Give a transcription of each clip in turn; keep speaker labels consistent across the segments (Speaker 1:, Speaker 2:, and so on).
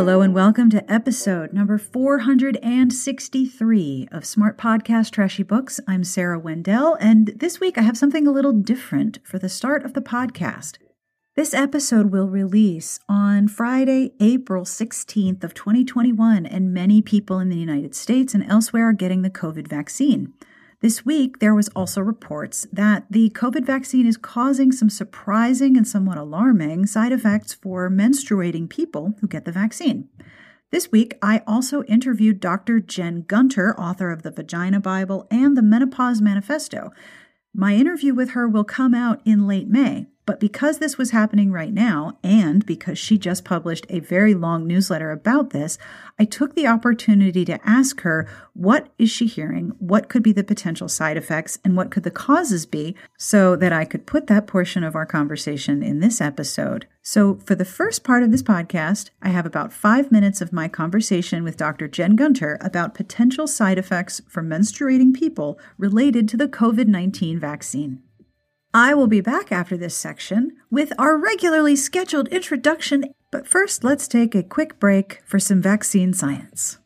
Speaker 1: Hello and welcome to episode number 463 of Smart Podcast Trashy Books. I'm Sarah Wendell, and this week I have something a little different for the start of the podcast. This episode will release on Friday, April 16th of 2021, and many people in the United States and elsewhere are getting the COVID vaccine. This week, there was also reports that the COVID vaccine is causing some surprising and somewhat alarming side effects for menstruating people who get the vaccine. This week, I also interviewed Dr. Jen Gunter, author of the Vagina Bible and the Menopause Manifesto. My interview with her will come out in late May, but because this was happening right now, and because she just published a very long newsletter about this, I took the opportunity to ask her what is she hearing, what could be the potential side effects, and what could the causes be, so that I could put that portion of our conversation in this episode. So, for the first part of this podcast, I have about five minutes of my conversation with Dr. Jen Gunter about potential side effects for menstruating people related to the COVID 19 vaccine. I will be back after this section with our regularly scheduled introduction, but first let's take a quick break for some vaccine science.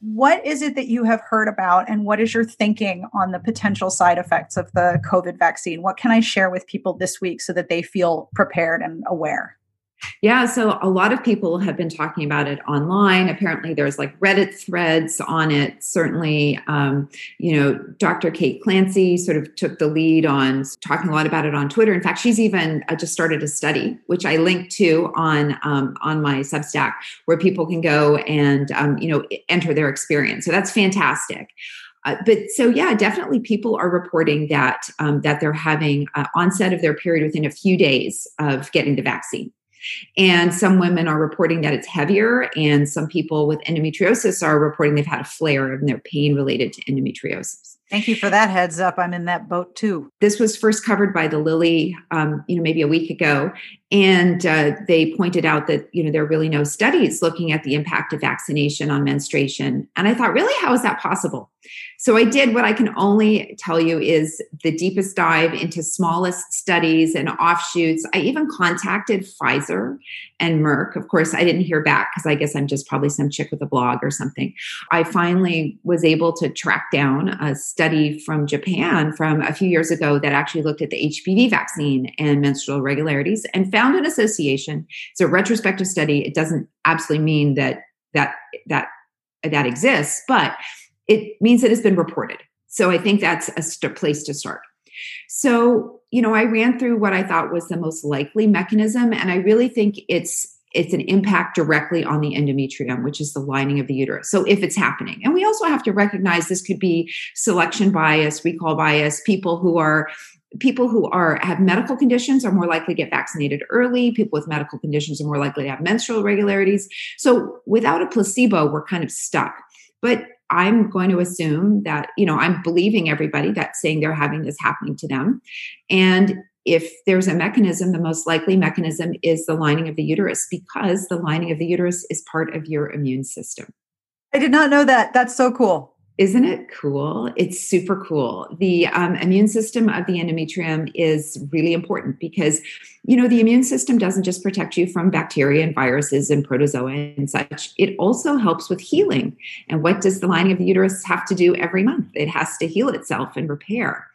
Speaker 1: What is it that you have heard about, and what is your thinking on the potential side effects of the COVID vaccine? What can I share with people this week so that they feel prepared and aware?
Speaker 2: Yeah, so a lot of people have been talking about it online. Apparently, there's like Reddit threads on it. Certainly, um, you know, Dr. Kate Clancy sort of took the lead on talking a lot about it on Twitter. In fact, she's even uh, just started a study, which I linked to on um, on my Substack, where people can go and um, you know enter their experience. So that's fantastic. Uh, but so yeah, definitely people are reporting that um, that they're having uh, onset of their period within a few days of getting the vaccine. And some women are reporting that it's heavier, and some people with endometriosis are reporting they've had a flare of their pain related to endometriosis.
Speaker 1: Thank you for that heads up. I'm in that boat too.
Speaker 2: This was first covered by the Lily, um, you know, maybe a week ago, and uh, they pointed out that you know there are really no studies looking at the impact of vaccination on menstruation. And I thought, really, how is that possible? So I did what I can only tell you is the deepest dive into smallest studies and offshoots. I even contacted Pfizer and Merck. Of course, I didn't hear back because I guess I'm just probably some chick with a blog or something. I finally was able to track down a study from Japan from a few years ago that actually looked at the HPV vaccine and menstrual irregularities and found an association. It's a retrospective study. It doesn't absolutely mean that that that that exists, but it means that it has been reported. So I think that's a st- place to start. So, you know, I ran through what I thought was the most likely mechanism, and I really think it's it's an impact directly on the endometrium, which is the lining of the uterus. So if it's happening, and we also have to recognize this could be selection bias, recall bias, people who are people who are have medical conditions are more likely to get vaccinated early people with medical conditions are more likely to have menstrual irregularities so without a placebo we're kind of stuck but I'm going to assume that, you know, I'm believing everybody that's saying they're having this happening to them. And if there's a mechanism, the most likely mechanism is the lining of the uterus because the lining of the uterus is part of your immune system.
Speaker 1: I did not know that. That's so cool.
Speaker 2: Isn't it cool? It's super cool. The um, immune system of the endometrium is really important because, you know, the immune system doesn't just protect you from bacteria and viruses and protozoa and such. It also helps with healing. And what does the lining of the uterus have to do every month? It has to heal itself and repair.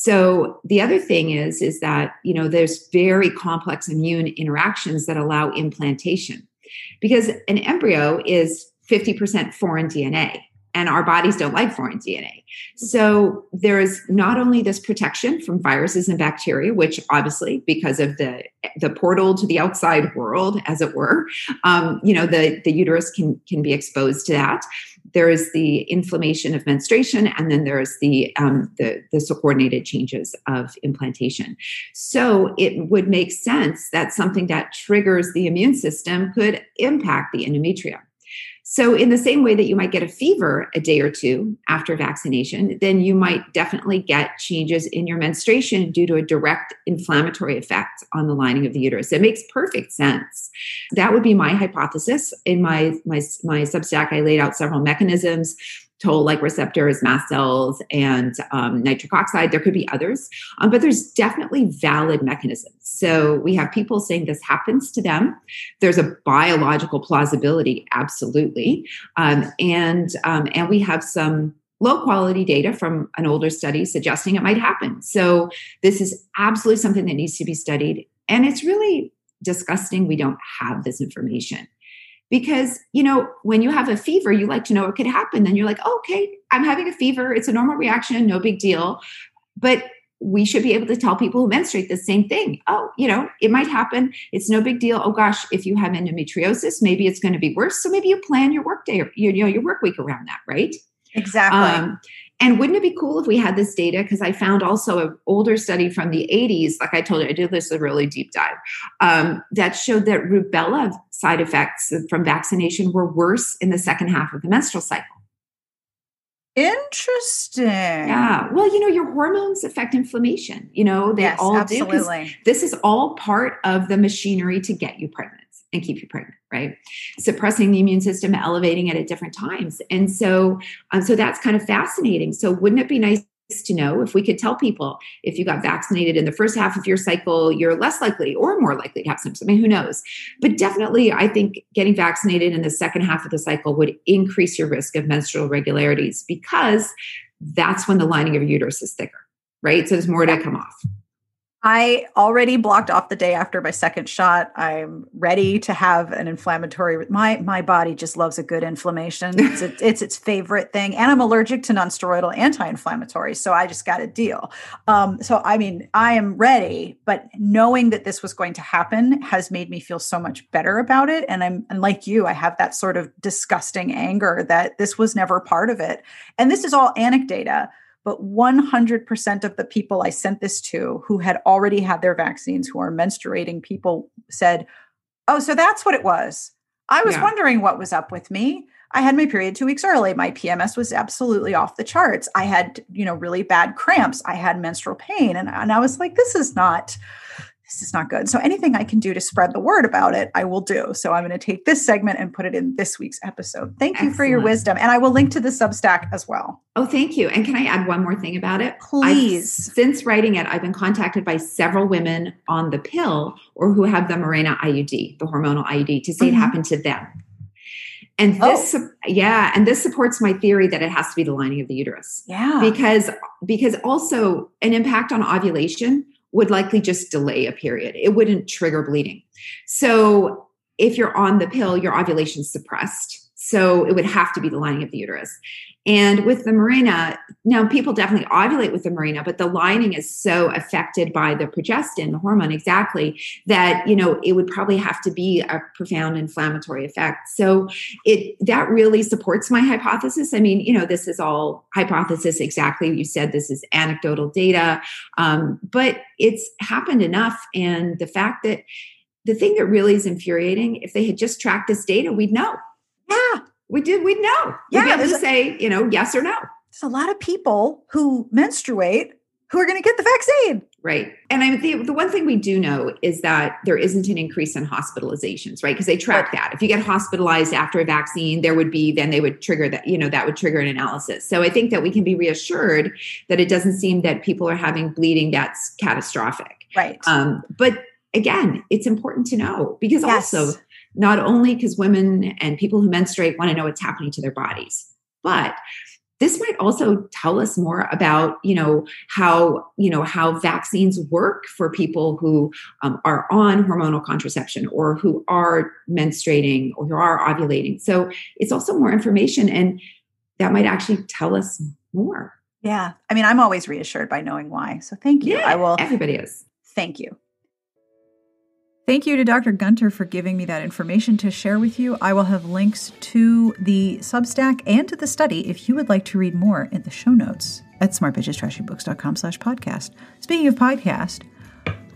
Speaker 2: So the other thing is, is that, you know, there's very complex immune interactions that allow implantation because an embryo is 50% foreign DNA and our bodies don't like foreign DNA. So there is not only this protection from viruses and bacteria, which obviously because of the the portal to the outside world, as it were, um, you know the the uterus can can be exposed to that. There is the inflammation of menstruation, and then there is the um, the the changes of implantation. So it would make sense that something that triggers the immune system could impact the endometrium. So, in the same way that you might get a fever a day or two after vaccination, then you might definitely get changes in your menstruation due to a direct inflammatory effect on the lining of the uterus. It makes perfect sense. That would be my hypothesis. In my my my Substack, I laid out several mechanisms. Toll like receptors, mast cells, and um, nitric oxide. There could be others, um, but there's definitely valid mechanisms. So we have people saying this happens to them. There's a biological plausibility, absolutely, um, and um, and we have some low quality data from an older study suggesting it might happen. So this is absolutely something that needs to be studied, and it's really disgusting we don't have this information because you know when you have a fever you like to know what could happen. Then you're like oh, okay i'm having a fever. It's a normal reaction no big deal. But we should be able to tell people who menstruate the same thing. Oh you know it might happen. It's no big deal. Oh gosh if you have endometriosis maybe it's going to be worse. So maybe you plan your work day or you know your work week around that right?
Speaker 1: Exactly. Um,
Speaker 2: and wouldn't it be cool if we had this data? Because I found also an older study from the 80s, like I told you, I did this a really deep dive, um, that showed that rubella side effects from vaccination were worse in the second half of the menstrual cycle.
Speaker 1: Interesting.
Speaker 2: Yeah. Well, you know, your hormones affect inflammation. You know, they
Speaker 1: yes,
Speaker 2: all
Speaker 1: absolutely.
Speaker 2: do. This is all part of the machinery to get you pregnant and keep you pregnant, right? Suppressing the immune system, elevating it at different times. And so, um, so that's kind of fascinating. So wouldn't it be nice to know if we could tell people if you got vaccinated in the first half of your cycle, you're less likely or more likely to have symptoms. I mean, who knows? But definitely, I think getting vaccinated in the second half of the cycle would increase your risk of menstrual irregularities because that's when the lining of your uterus is thicker, right? So there's more to come off.
Speaker 1: I already blocked off the day after my second shot. I'm ready to have an inflammatory. My my body just loves a good inflammation. It's a, it's its favorite thing, and I'm allergic to nonsteroidal anti-inflammatory, so I just got a deal. Um, so I mean, I am ready, but knowing that this was going to happen has made me feel so much better about it. And I'm and like you, I have that sort of disgusting anger that this was never part of it, and this is all anecdata but 100% of the people I sent this to who had already had their vaccines, who are menstruating people, said, Oh, so that's what it was. I was yeah. wondering what was up with me. I had my period two weeks early. My PMS was absolutely off the charts. I had, you know, really bad cramps. I had menstrual pain. And, and I was like, this is not, this is not good. So anything I can do to spread the word about it, I will do. So I'm going to take this segment and put it in this week's episode. Thank Excellent. you for your wisdom. And I will link to the Substack as well.
Speaker 2: Oh, thank you. And can I add one more thing about it?
Speaker 1: Please.
Speaker 2: I've, since writing it, I've been contacted by several women on the pill or who have the Mirena IUD, the hormonal IUD, to say mm-hmm. it happened to them. And this, oh. yeah, and this supports my theory that it has to be the lining of the uterus.
Speaker 1: Yeah.
Speaker 2: Because because also an impact on ovulation would likely just delay a period. It wouldn't trigger bleeding. So if you're on the pill, your ovulation is suppressed. So it would have to be the lining of the uterus. And with the Mirena, now people definitely ovulate with the Mirena, but the lining is so affected by the progestin, the hormone, exactly, that you know it would probably have to be a profound inflammatory effect. So it that really supports my hypothesis. I mean, you know, this is all hypothesis exactly. You said this is anecdotal data, um, but it's happened enough, and the fact that the thing that really is infuriating, if they had just tracked this data, we'd know.
Speaker 1: Yeah,
Speaker 2: we did, we'd know. Yeah, we'd be able to say, you know, yes or no.
Speaker 1: There's a lot of people who menstruate who are going to get the vaccine.
Speaker 2: Right. And I the, the one thing we do know is that there isn't an increase in hospitalizations, right? Because they track that. If you get hospitalized after a vaccine, there would be, then they would trigger that, you know, that would trigger an analysis. So I think that we can be reassured that it doesn't seem that people are having bleeding that's catastrophic.
Speaker 1: Right.
Speaker 2: Um, but again, it's important to know because yes. also not only because women and people who menstruate want to know what's happening to their bodies, but this might also tell us more about you know how you know how vaccines work for people who um, are on hormonal contraception or who are menstruating or who are ovulating. So it's also more information and that might actually tell us more.
Speaker 1: Yeah. I mean i'm always reassured by knowing why so thank you.
Speaker 2: Yeah,
Speaker 1: i will
Speaker 2: everybody is.
Speaker 1: Thank you
Speaker 3: Thank you to Dr. Gunter for giving me that information to share with you. I will have links to the Substack and to the study if you would like to read more in the show notes at smartbitchestrashybooks.com slash podcast. Speaking of podcast,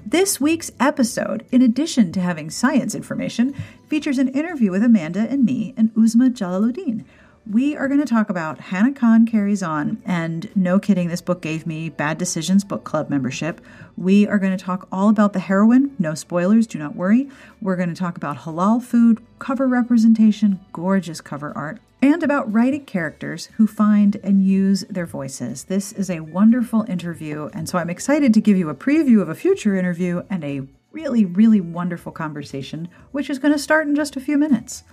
Speaker 3: this week's episode, in addition to having science information, features an interview with Amanda and me and Uzma Jalaluddin.
Speaker 1: We are going to talk about Hana Khan Carries On. And no kidding, this book gave me Bad Decisions Book Club membership. We are going to talk all about the heroine. No spoilers, do not worry. We're going to talk about halal food, cover representation, gorgeous cover art, and about writing characters who find and use their voices. This is a wonderful interview, and so I'm excited to give you a preview of a future interview and a really, really wonderful conversation, which is going to start in just a few minutes.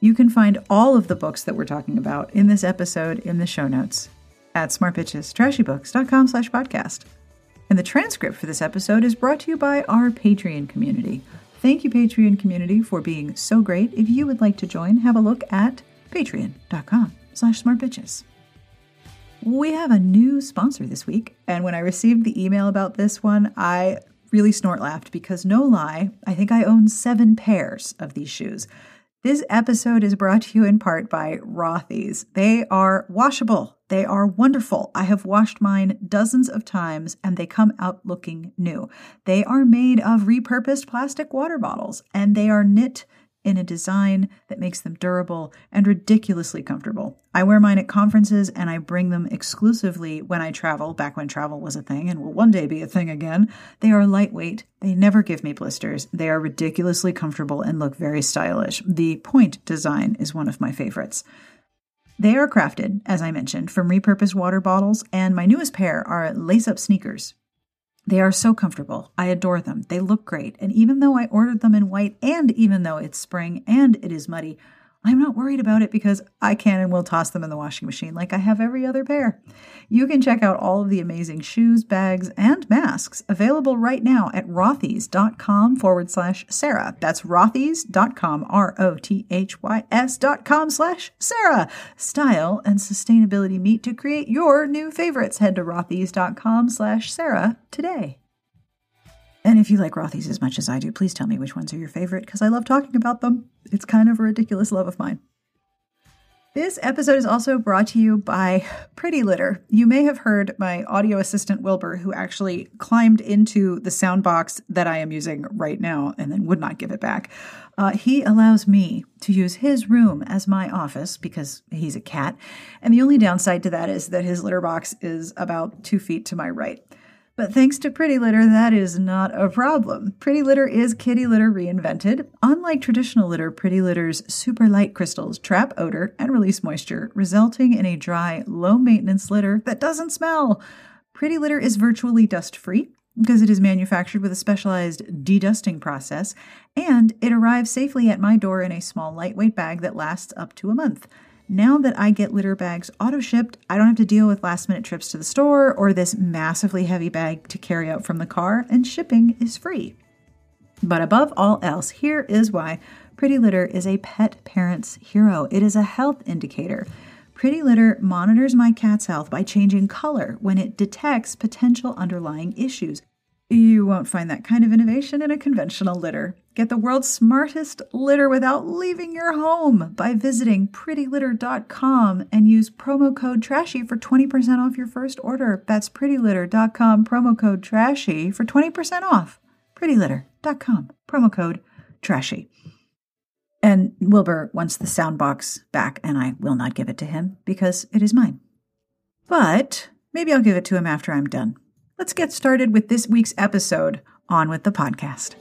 Speaker 1: You can find all of the books that we're talking about in this episode in the show notes at smartbitchestrashybooks.com slash podcast. And the transcript for this episode is brought to you by our Patreon community. Thank you, Patreon community, for being so great. If you would like to join, have a look at patreon.com slash smartbitches. We have a new sponsor this week, and when I received the email about this one, I really snort laughed because no lie, I think I own seven pairs of these shoes. This episode is brought to you in part by Rothy's. They are washable. They are wonderful. I have washed mine dozens of times and they come out looking new. They are made of repurposed plastic water bottles and they are knit in a design that makes them durable and ridiculously comfortable. I wear mine at conferences and I bring them exclusively when I travel, back when travel was a thing and will one day be a thing again. They are lightweight, they never give me blisters, they are ridiculously comfortable and look very stylish. The point design is one of my favorites. They are crafted, as I mentioned, from repurposed water bottles, and my newest pair are lace up sneakers. They are so comfortable. I adore them. They look great. And even though I ordered them in white, and even though it's spring and it is muddy, I'm not worried about it because I can and will toss them in the washing machine like I have every other pair. You can check out all of the amazing shoes, bags, and masks available right now at rothys.com forward slash Sarah. That's rothys.com, R O T H Y S dot com slash Sarah. Style and sustainability meet to create your new favorites. Head to rothys.com slash Sarah today. And if you like Rothy's as much as I do, please tell me which ones are your favorite because I love talking about them. It's kind of a ridiculous love of mine. This episode is also brought to you by Pretty Litter. You may have heard my audio assistant Wilbur, who actually climbed into the sound box that I am using right now and then would not give it back. Uh, he allows me to use his room as my office because he's a cat. And the only downside to that is that his litter box is about two feet to my right. But thanks to Pretty Litter, that is not a problem. Pretty Litter is kitty litter reinvented. Unlike traditional litter, Pretty Litter's super light crystals trap odor and release moisture, resulting in a dry, low maintenance litter that doesn't smell. Pretty Litter is virtually dust free because it is manufactured with a specialized dedusting process, and it arrives safely at my door in a small, lightweight bag that lasts up to a month. Now that I get litter bags auto shipped, I don't have to deal with last minute trips to the store or this massively heavy bag to carry out from the car, and shipping is free. But above all else, here is why Pretty Litter is a pet parent's hero. It is a health indicator. Pretty Litter monitors my cat's health by changing color when it detects potential underlying issues. You won't find that kind of innovation in a conventional litter. Get the world's smartest litter without leaving your home by visiting prettylitter.com and use promo code TRASHY for 20% off your first order. That's prettylitter.com, promo code TRASHY for 20% off. prettylitter.com, promo code TRASHY. And Wilbur wants the sound box back, and I will not give it to him because it is mine. But maybe I'll give it to him after I'm done. Let's get started with this week's episode. On with the podcast.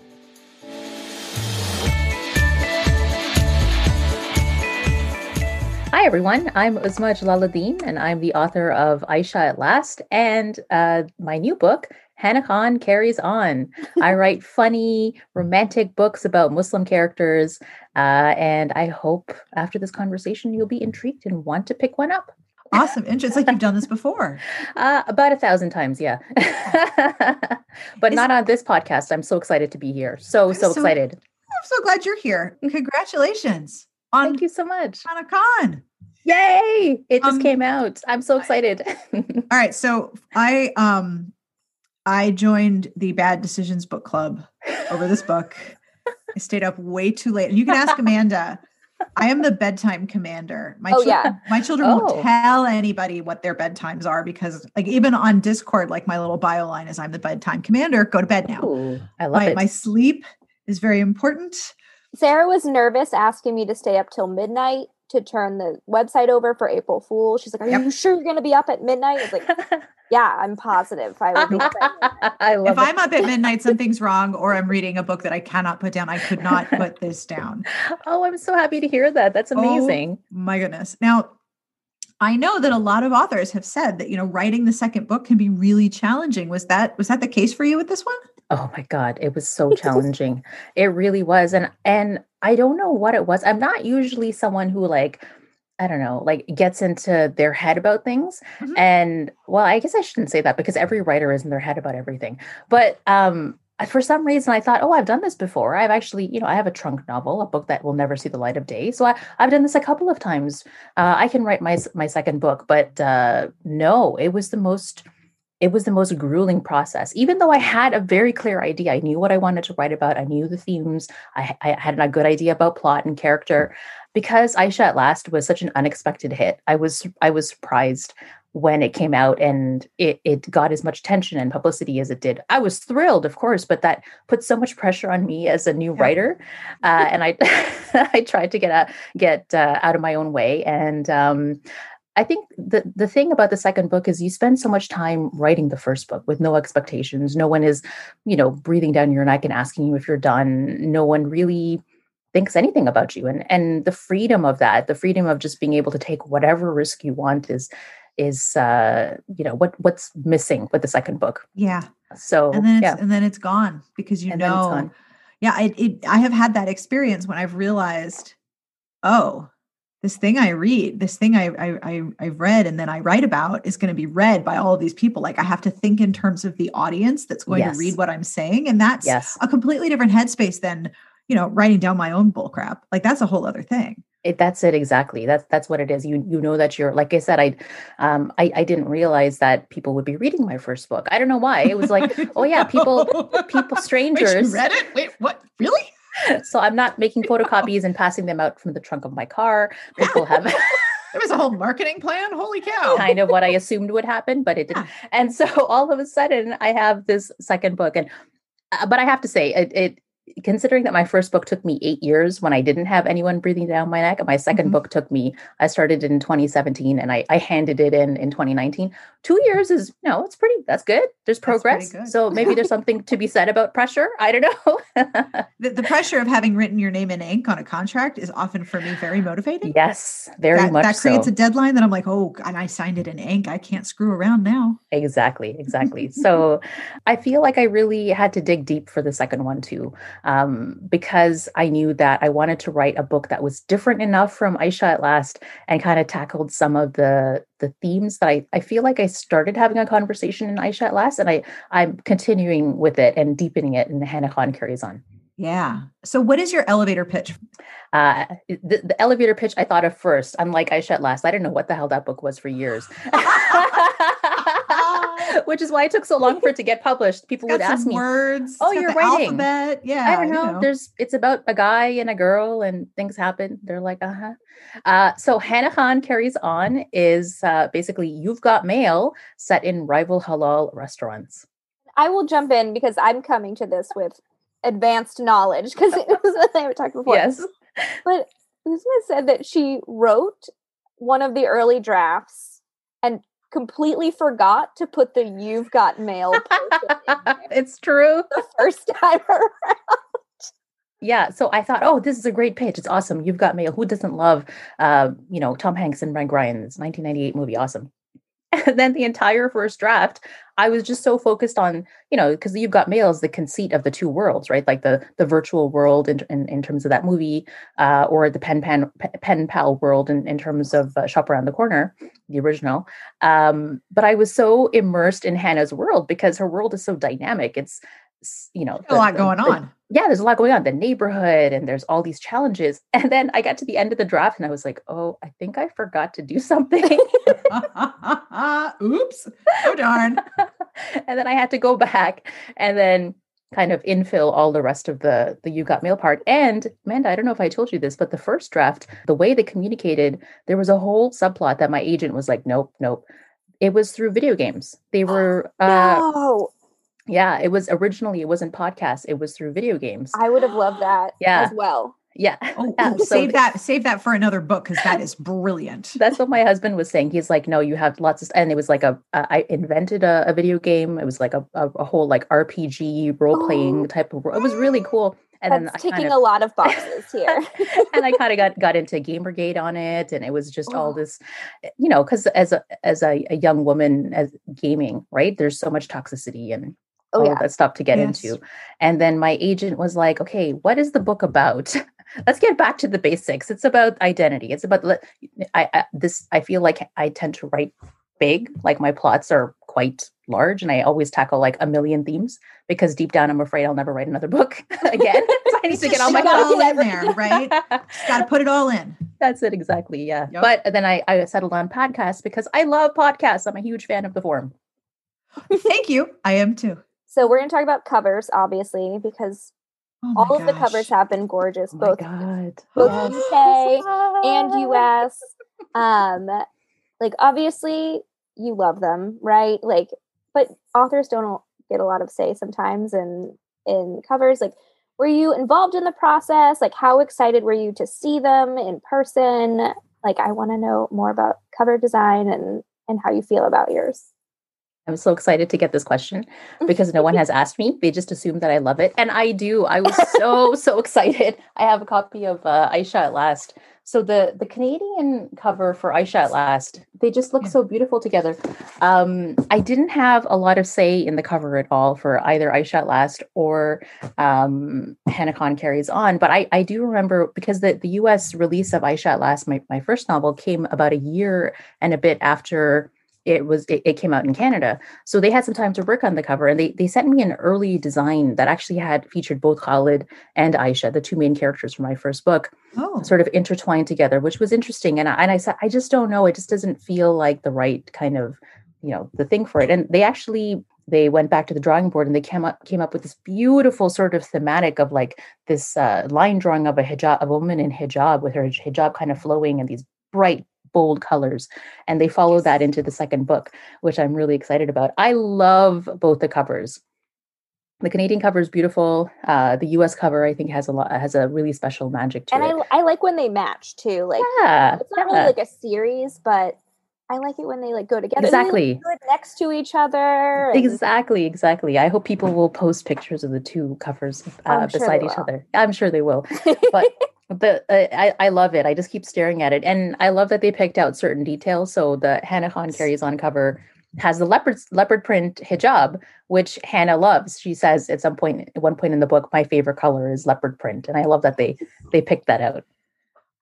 Speaker 4: Hi, everyone. I'm Uzma Jalaluddin, and I'm the author of Ayesha at Last and uh, my new book, Hana Khan Carries On. I write funny, romantic books about Muslim characters, uh, and I hope after this conversation you'll be intrigued and want to pick one up.
Speaker 1: Awesome. It's like you've done this before.
Speaker 4: Uh, about a thousand times, yeah. but Is, not on this podcast. I'm so excited to be here. So, so, so, excited.
Speaker 1: I'm so glad you're here. Congratulations.
Speaker 4: On, Thank you so much.
Speaker 1: On a con.
Speaker 4: Yay! It just um, came out. I'm so excited.
Speaker 1: all right. So I um I joined the Bad Decisions book club over this book. I stayed up way too late. And you can ask Amanda. I am the bedtime commander. My oh, children, yeah. my children oh. won't tell anybody what their bedtimes are because, like, even on Discord, like my little bio line is, "I'm the bedtime commander. Go to bed now."
Speaker 4: Ooh, I love
Speaker 1: my,
Speaker 4: it.
Speaker 1: My sleep is very important.
Speaker 5: Sarah was nervous asking me to stay up till midnight to turn the website over for April Fool. She's like, "Are yep. you sure you're going to be up at midnight?" It's like, "Yeah, I'm positive I will be."
Speaker 1: I love if it. I'm up at midnight, something's wrong, or I'm reading a book that I cannot put down. I could not put this down.
Speaker 4: Oh, I'm so happy to hear that. That's oh amazing.
Speaker 1: Oh, my goodness. Now, I know that a lot of authors have said that you know writing the second book can be really challenging. Was that was that the case for you with this one?
Speaker 4: Oh my god, it was so challenging. it really was and and I don't know what it was. I'm not usually someone who like I don't know, like gets into their head about things. Mm-hmm. And well, I guess I shouldn't say that because every writer is in their head about everything. But um for some reason I thought, oh, I've done this before. I've actually, you know, I have a trunk novel, a book that will never see the light of day. So I, have done this a couple of times. Uh, I can write my my second book, but uh, no, it was the most it was the most grueling process. Even though I had a very clear idea, I knew what I wanted to write about. I knew the themes. I, I had a good idea about plot and character. Because Ayesha at Last was such an unexpected hit, I was I was surprised when it came out and it, it got as much attention and publicity as it did. I was thrilled, of course, but that put so much pressure on me as a new yeah. writer, uh, and I I tried to get a, get uh, out of my own way. And um, I think the the thing about the second book is you spend so much time writing the first book with no expectations. No one is, you know, breathing down your neck and asking you if you're done. No one really thinks anything about you and and the freedom of that the freedom of just being able to take whatever risk you want is is uh you know what what's missing with the second book
Speaker 1: yeah
Speaker 4: so
Speaker 1: and then
Speaker 4: yeah.
Speaker 1: and then it's gone because you and know yeah it, it i have had that experience when i've realized oh this thing i read this thing i i i have read and then i write about is going to be read by all of these people like i have to think in terms of the audience that's going yes. to read what i'm saying and that's yes. a completely different headspace than you know writing down my own bull crap like that's a whole other thing
Speaker 4: it, that's it exactly. That's that's what it is. You you know that you're like I said. I um I, I didn't realize that people would be reading my first book. I don't know why. It was like oh yeah, people people strangers
Speaker 1: Wait, read it. Wait, what? Really?
Speaker 4: So I'm not making photocopies and passing them out from the trunk of my car. People have.
Speaker 1: There was a whole marketing plan. Holy cow!
Speaker 4: Kind of what I assumed would happen, but it didn't. And so all of a sudden, I have this second book, and uh, but I have to say, it, it considering that my first book took me eight years when I didn't have anyone breathing down my neck, and my 2nd mm-hmm. book took me, I started in 2017 and I, I handed it in in 2019. Two years is, you know, it's pretty, that's good. There's progress. Good. So maybe there's something to be said about pressure. I don't know.
Speaker 1: the, the, pressure of having written your name in ink on a contract is often for me very motivating.
Speaker 4: Yes, very
Speaker 1: that,
Speaker 4: much
Speaker 1: That creates
Speaker 4: so.
Speaker 1: a deadline that I'm like, oh, and I signed it in ink. I can't screw around now.
Speaker 4: Exactly, exactly. so I feel like I really had to dig deep for the second one too um, because I knew that I wanted to write a book that was different enough from Ayesha at Last and kind of tackled some of the the themes that I, I feel like I started having a conversation in Ayesha at Last and I I'm continuing with it and deepening it and the Hana Khan carries on.
Speaker 1: Yeah. So what is your elevator pitch?
Speaker 4: Uh, the, the elevator pitch I thought of first, unlike Ayesha at Last, I didn't know what the hell that book was for years. which is why it took so long for it to get published. People would ask me
Speaker 1: words.
Speaker 4: Oh, you're writing.
Speaker 1: Alphabet. Yeah.
Speaker 4: I don't know. You know. There's it's about a guy and a girl and things happen. They're like, uh-huh. Uh, so Hana Khan carries on is uh, basically you've got mail set in rival halal restaurants.
Speaker 5: I will jump in because I'm coming to this with advanced knowledge because it was what I talked about before.
Speaker 4: Yes.
Speaker 5: But Elizabeth said that she wrote one of the early drafts and completely forgot to put the you've got mail
Speaker 4: it's true.
Speaker 5: the first time around.
Speaker 4: Yeah so i thought oh this is a great pitch. It's awesome. You've got mail. Who doesn't love uh, you know tom hanks and meg ryan? It's 1998 movie. Awesome and then the entire first draft i was just so focused on you know because you've got males, the conceit of the two worlds right? Like the the virtual world in, in, in terms of that movie uh, or the pen pan pen pal world in, in terms of uh, shop around the corner the original. Um, but i was so immersed in hana's world because her world is so dynamic. It's you know
Speaker 1: the, a lot going
Speaker 4: the,
Speaker 1: on.
Speaker 4: yeah there's a lot going on. The neighborhood and there's all these challenges. And then i got to the end of the draft and i was like oh i think i forgot to do something.
Speaker 1: Oops. Oh darn.
Speaker 4: And then i had to go back and then kind of infill all the rest of the the you got mail part. And amanda i don't know if i told you this but the first draft the way they communicated there was a whole subplot that my agent was like nope nope. It was through video games. They were
Speaker 5: uh, no.
Speaker 4: Yeah, it was originally it wasn't podcast, it was through video games.
Speaker 5: I would have loved that
Speaker 4: yeah.
Speaker 5: as well.
Speaker 4: Yeah.
Speaker 1: Oh,
Speaker 4: yeah.
Speaker 1: oh, save that save that for another book because that is brilliant.
Speaker 4: That's what my husband was saying. He's like, no, you have lots of, and it was like a. a I invented a, a, video game. It was like a, a, a whole like RPG role playing oh. type of. It was really cool.
Speaker 5: And That's then I ticking kind of, a lot of boxes here.
Speaker 4: and I kind of got got into Gamergate on it, and it was just oh. all this, eh, you know, because as a as a, a, young woman as gaming, right? There's so much toxicity and oh, all yeah. of that stuff to get yes. into. And then my agent was like, "Okay, what is the book about?" Let's get back to the basics. It's about identity. It's about I, I this. I feel like I tend to write big. Like my plots are quite large and I always tackle like a million themes because deep down I'm afraid I'll never write another book again. so I need to get all my
Speaker 1: all in there, right? Got to put it all in.
Speaker 4: That's it exactly. Yeah. Yep. But then I, I settled on podcasts because I love podcasts. I'm a huge fan of the form.
Speaker 1: Thank you. I am too.
Speaker 5: So we're going to talk about covers, obviously, because oh all of gosh. the covers have been gorgeous,
Speaker 4: oh
Speaker 5: both both yes. UK and US. Um, like obviously you love them, right? Like, but authors don't get a lot of say sometimes in in covers. Like, were you involved in the process? Like, how excited were you to see them in person? Like, I want to know more about cover design and and how you feel about yours.
Speaker 4: I'm so excited to get this question because no one has asked me. They just assume that I love it. And I do. I was so, so excited. I have a copy of uh, Ayesha at Last. So the the Canadian cover for Ayesha at Last, they just look yeah. so beautiful together. Um, I didn't have a lot of say in the cover at all for either Ayesha at Last or um, Hana Khan Carries On, but I, I do remember because the, the US release of Ayesha at Last, my, my first novel, came about a year and a bit after it was it, it, came out in Canada. So they had some time to work on the cover and they they sent me an early design that actually had featured both Khalid and Ayesha, the two main characters from my first book, oh. sort of intertwined together, which was interesting. And I, and I said, I just don't know. It just doesn't feel like the right kind of, you know, the thing for it. And they actually they went back to the drawing board and they came up came up with this beautiful sort of thematic of like this uh, line drawing of a hijab, a woman in hijab with her hijab kind of flowing and these bright bold colors. And they follow that into the second book, which I'm really excited about. I love both the covers. The Canadian cover is beautiful. Uh, the U.S. cover, I think, has a lot has a really special magic to
Speaker 5: and
Speaker 4: it.
Speaker 5: And I, I like when they match too. Like, yeah, it's not yeah. really like a series, but I like it when they like go together.
Speaker 4: Exactly.
Speaker 5: next to each other.
Speaker 4: And... Exactly, exactly. I hope people will post pictures of the two covers uh, beside each will. other. I'm sure they will. But the uh, I, I love it. I just keep staring at it, and I love that they picked out certain details. So the Hana Khan carries on cover has the leopard leopard print hijab, which Hana loves. She says at some point, at one point in the book, my favorite color is leopard print, and I love that they they picked that out.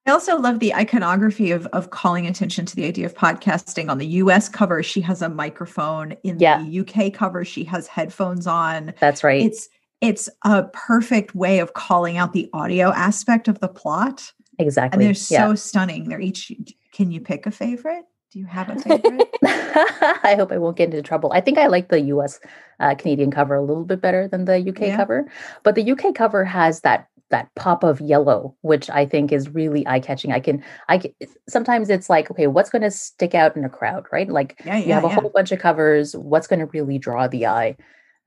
Speaker 1: I also love the iconography of of calling attention to the idea of podcasting. On the US cover, she has a microphone. In yeah. the UK cover, she has headphones on.
Speaker 4: That's right.
Speaker 1: It's it's a perfect way of calling out the audio aspect of the plot.
Speaker 4: Exactly.
Speaker 1: And they're so yeah. stunning. They're each can you pick a favorite? Do you have a favorite?
Speaker 4: I hope I won't get into trouble. I think I like the US uh, Canadian cover a little bit better than the UK yeah. cover, but the UK cover has that that pop of yellow which i think is really eye catching i can i can, sometimes it's like okay what's going to stick out in a crowd right like yeah, yeah, you have a whole bunch of covers what's going to really draw the eye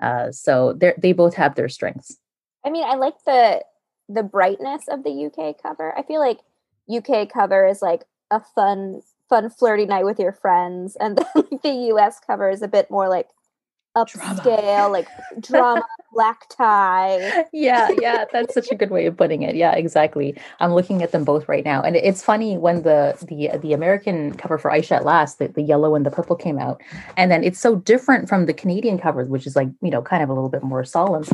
Speaker 4: uh, so they they both have their strengths.
Speaker 5: I mean, I like the the brightness of the UK cover. I feel like UK cover is like a fun fun flirty night with your friends, and the US cover is a bit more like upscale, drama. like drama, black tie.
Speaker 4: Yeah, yeah, that's such a good way of putting it. Yeah, exactly. I'm looking at them both right now, and it's funny when the the the American cover for Ayesha at Last, the, the yellow and the purple came out, and then it's so different from the Canadian covers, which is like you know kind of a little bit more solemn.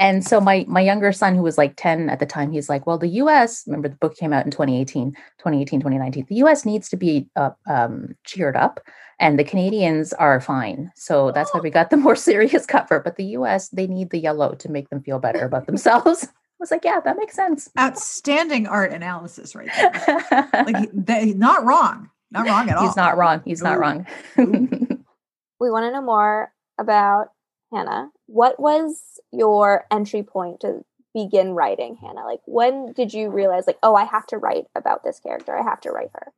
Speaker 4: And so my my younger son, who was like 10 at the time, he's like, well, the US, remember the book came out in 2018, 2018, 2019. The US needs to be uh, um, cheered up and the Canadians are fine. So that's why we got the more serious cover. But the US, they need the yellow to make them feel better about themselves. I was like, yeah, that makes sense.
Speaker 1: Outstanding art analysis right there. like they not wrong. Not wrong at all.
Speaker 4: He's not wrong. He's Ooh. not wrong.
Speaker 5: we want to know more about Hana. What was your entry point to begin writing Hana? Like when did you realize like, oh, I have to write about this character. I have to write her?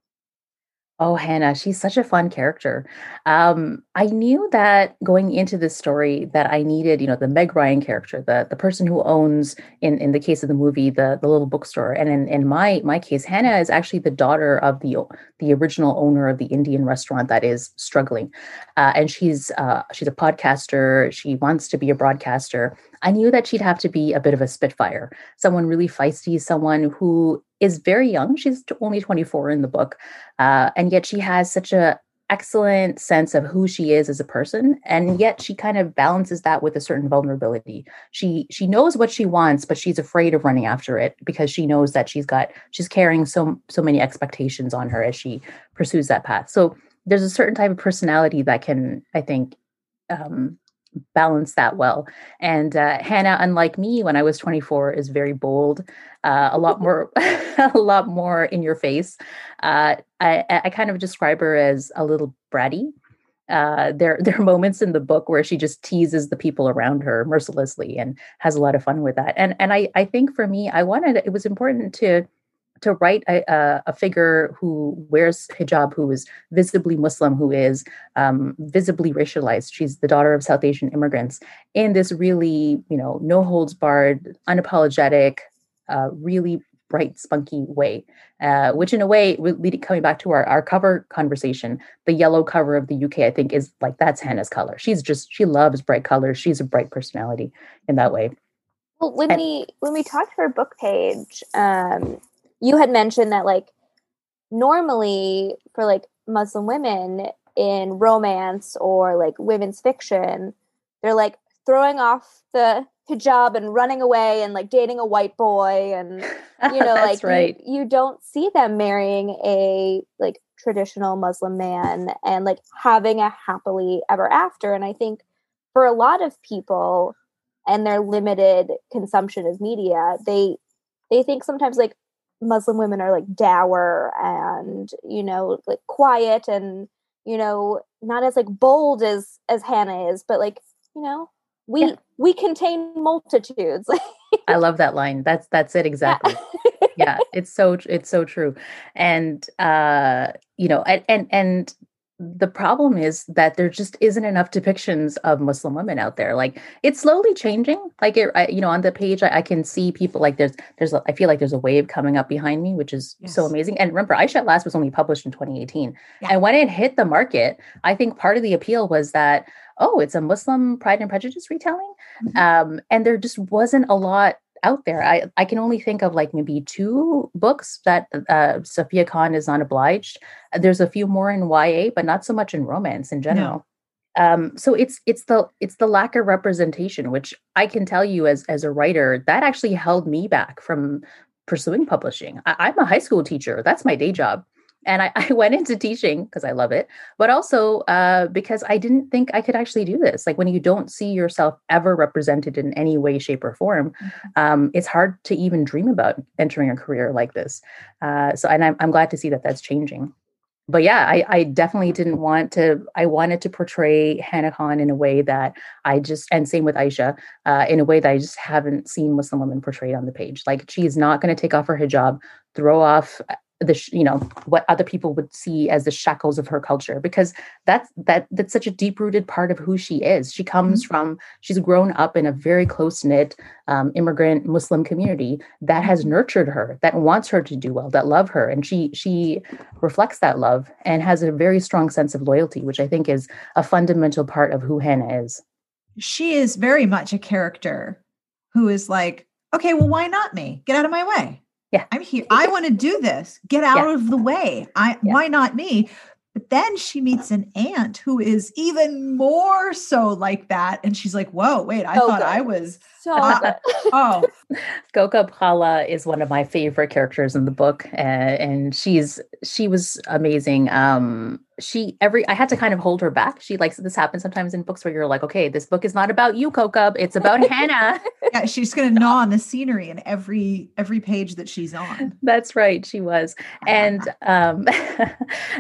Speaker 4: Oh, Hana, she's such a fun character. Um, I knew that going into this story that I needed, you know, the Meg Ryan character, the the person who owns, in in the case of the movie, the the little bookstore, and in in my my case, Hana is actually the daughter of the the original owner of the Indian restaurant that is struggling, uh, and she's uh, she's a podcaster. She wants to be a broadcaster. I knew that she'd have to be a bit of a spitfire, someone really feisty, someone who is very young. She's only 24 in the book, uh, and yet she has such a excellent sense of who she is as a person and yet she kind of balances that with a certain vulnerability she she knows what she wants but she's afraid of running after it because she knows that she's got she's carrying so so many expectations on her as she pursues that path so there's a certain type of personality that can i think um, balance that well. And uh, Hana, unlike me when I was 24, is very bold, uh, a lot more, a lot more in your face. Uh, I, I kind of describe her as a little bratty. Uh, there, there are moments in the book where she just teases the people around her mercilessly and has a lot of fun with that. And and I, I think for me, I wanted it was important to to write a, a, figure who wears hijab, who is visibly Muslim, who is um, visibly racialized. She's the daughter of South Asian immigrants in this really, you know, no holds barred, unapologetic, uh, really bright, spunky way. Uh, which, in a way, leading coming back to our, our cover conversation, the yellow cover of the UK, I think, is like that's Hana's color. She's just she loves bright colors. She's a bright personality in that way.
Speaker 5: Well, when and, we when we talked to her book page, um, you had mentioned that like normally for like Muslim women in romance or like women's fiction, they're like throwing off the hijab and running away and like dating a white boy and you know like
Speaker 4: right.
Speaker 5: you, you don't see them marrying a like traditional muslim man and like having a happily ever after and i think for a lot of people and their limited consumption of media they they think sometimes like Muslim women are like dour and you know like quiet and you know not as like bold as as Hana is, but like you know we yeah. we contain multitudes.
Speaker 4: I love that line. That's that's it exactly. Yeah. yeah, it's so it's so true, and uh, you know, and and and the problem is that there just isn't enough depictions of Muslim women out there. Like it's slowly changing. Like it, I, you know, on the page, I, I, can see people like there's, there's, a, I feel like there's a wave coming up behind me, which is yes. so amazing. And remember, Ayesha Last was only published in 2018, yeah. and when it hit the market, I think part of the appeal was that oh, it's a Muslim Pride and Prejudice retelling, mm-hmm. um, and there just wasn't a lot out there. I, I can only think of like maybe two books that uh, Sofia Khan is not obliged. There's a few more in YA, but not so much in romance in general. No. Um, so it's it's the it's the lack of representation, which I can tell you as as a writer, that actually held me back from pursuing publishing. I, I'm a high school teacher. That's my day job and I, I, went into teaching because I love it, but also uh, because I didn't think I could actually do this. Like when you don't see yourself ever represented in any way, shape, or form, mm-hmm. um, it's hard to even dream about entering a career like this. Uh, so, and I'm, I'm, glad to see that that's changing. But yeah, I, I, definitely didn't want to. I wanted to portray Hana Khan in a way that I just, and same with Ayesha, uh, in a way that I just haven't seen Muslim women portrayed on the page. Like she's not going to take off her hijab, throw off the you know what other people would see as the shackles of her culture because that's that that's such a deep rooted part of who she is. She comes mm-hmm. from she's grown up in a very close knit um, immigrant muslim community that has mm-hmm. nurtured her that wants her to do well that love her. And she she reflects that love and has a very strong sense of loyalty which i think is a fundamental part of who hana is.
Speaker 1: She is very much a character who is like okay well why not me? Get out of my way
Speaker 4: yeah.
Speaker 1: I'm here. I want to do this. Get out yeah. of the way. I yeah. why not me? But then she meets an aunt who is even more so like that. And she's like, whoa, wait, I thought. I was so uh,
Speaker 4: oh. Kawkab Khala is one of my favorite characters in the book. Uh, and she's she was amazing. Um she every I had to kind of hold her back. She likes this happens sometimes in books where you're like, okay, this book is not about you, Kawkab. It's about Hana.
Speaker 1: Yeah, she's gonna gnaw on the scenery in every every page that she's on.
Speaker 4: That's right, she was. And um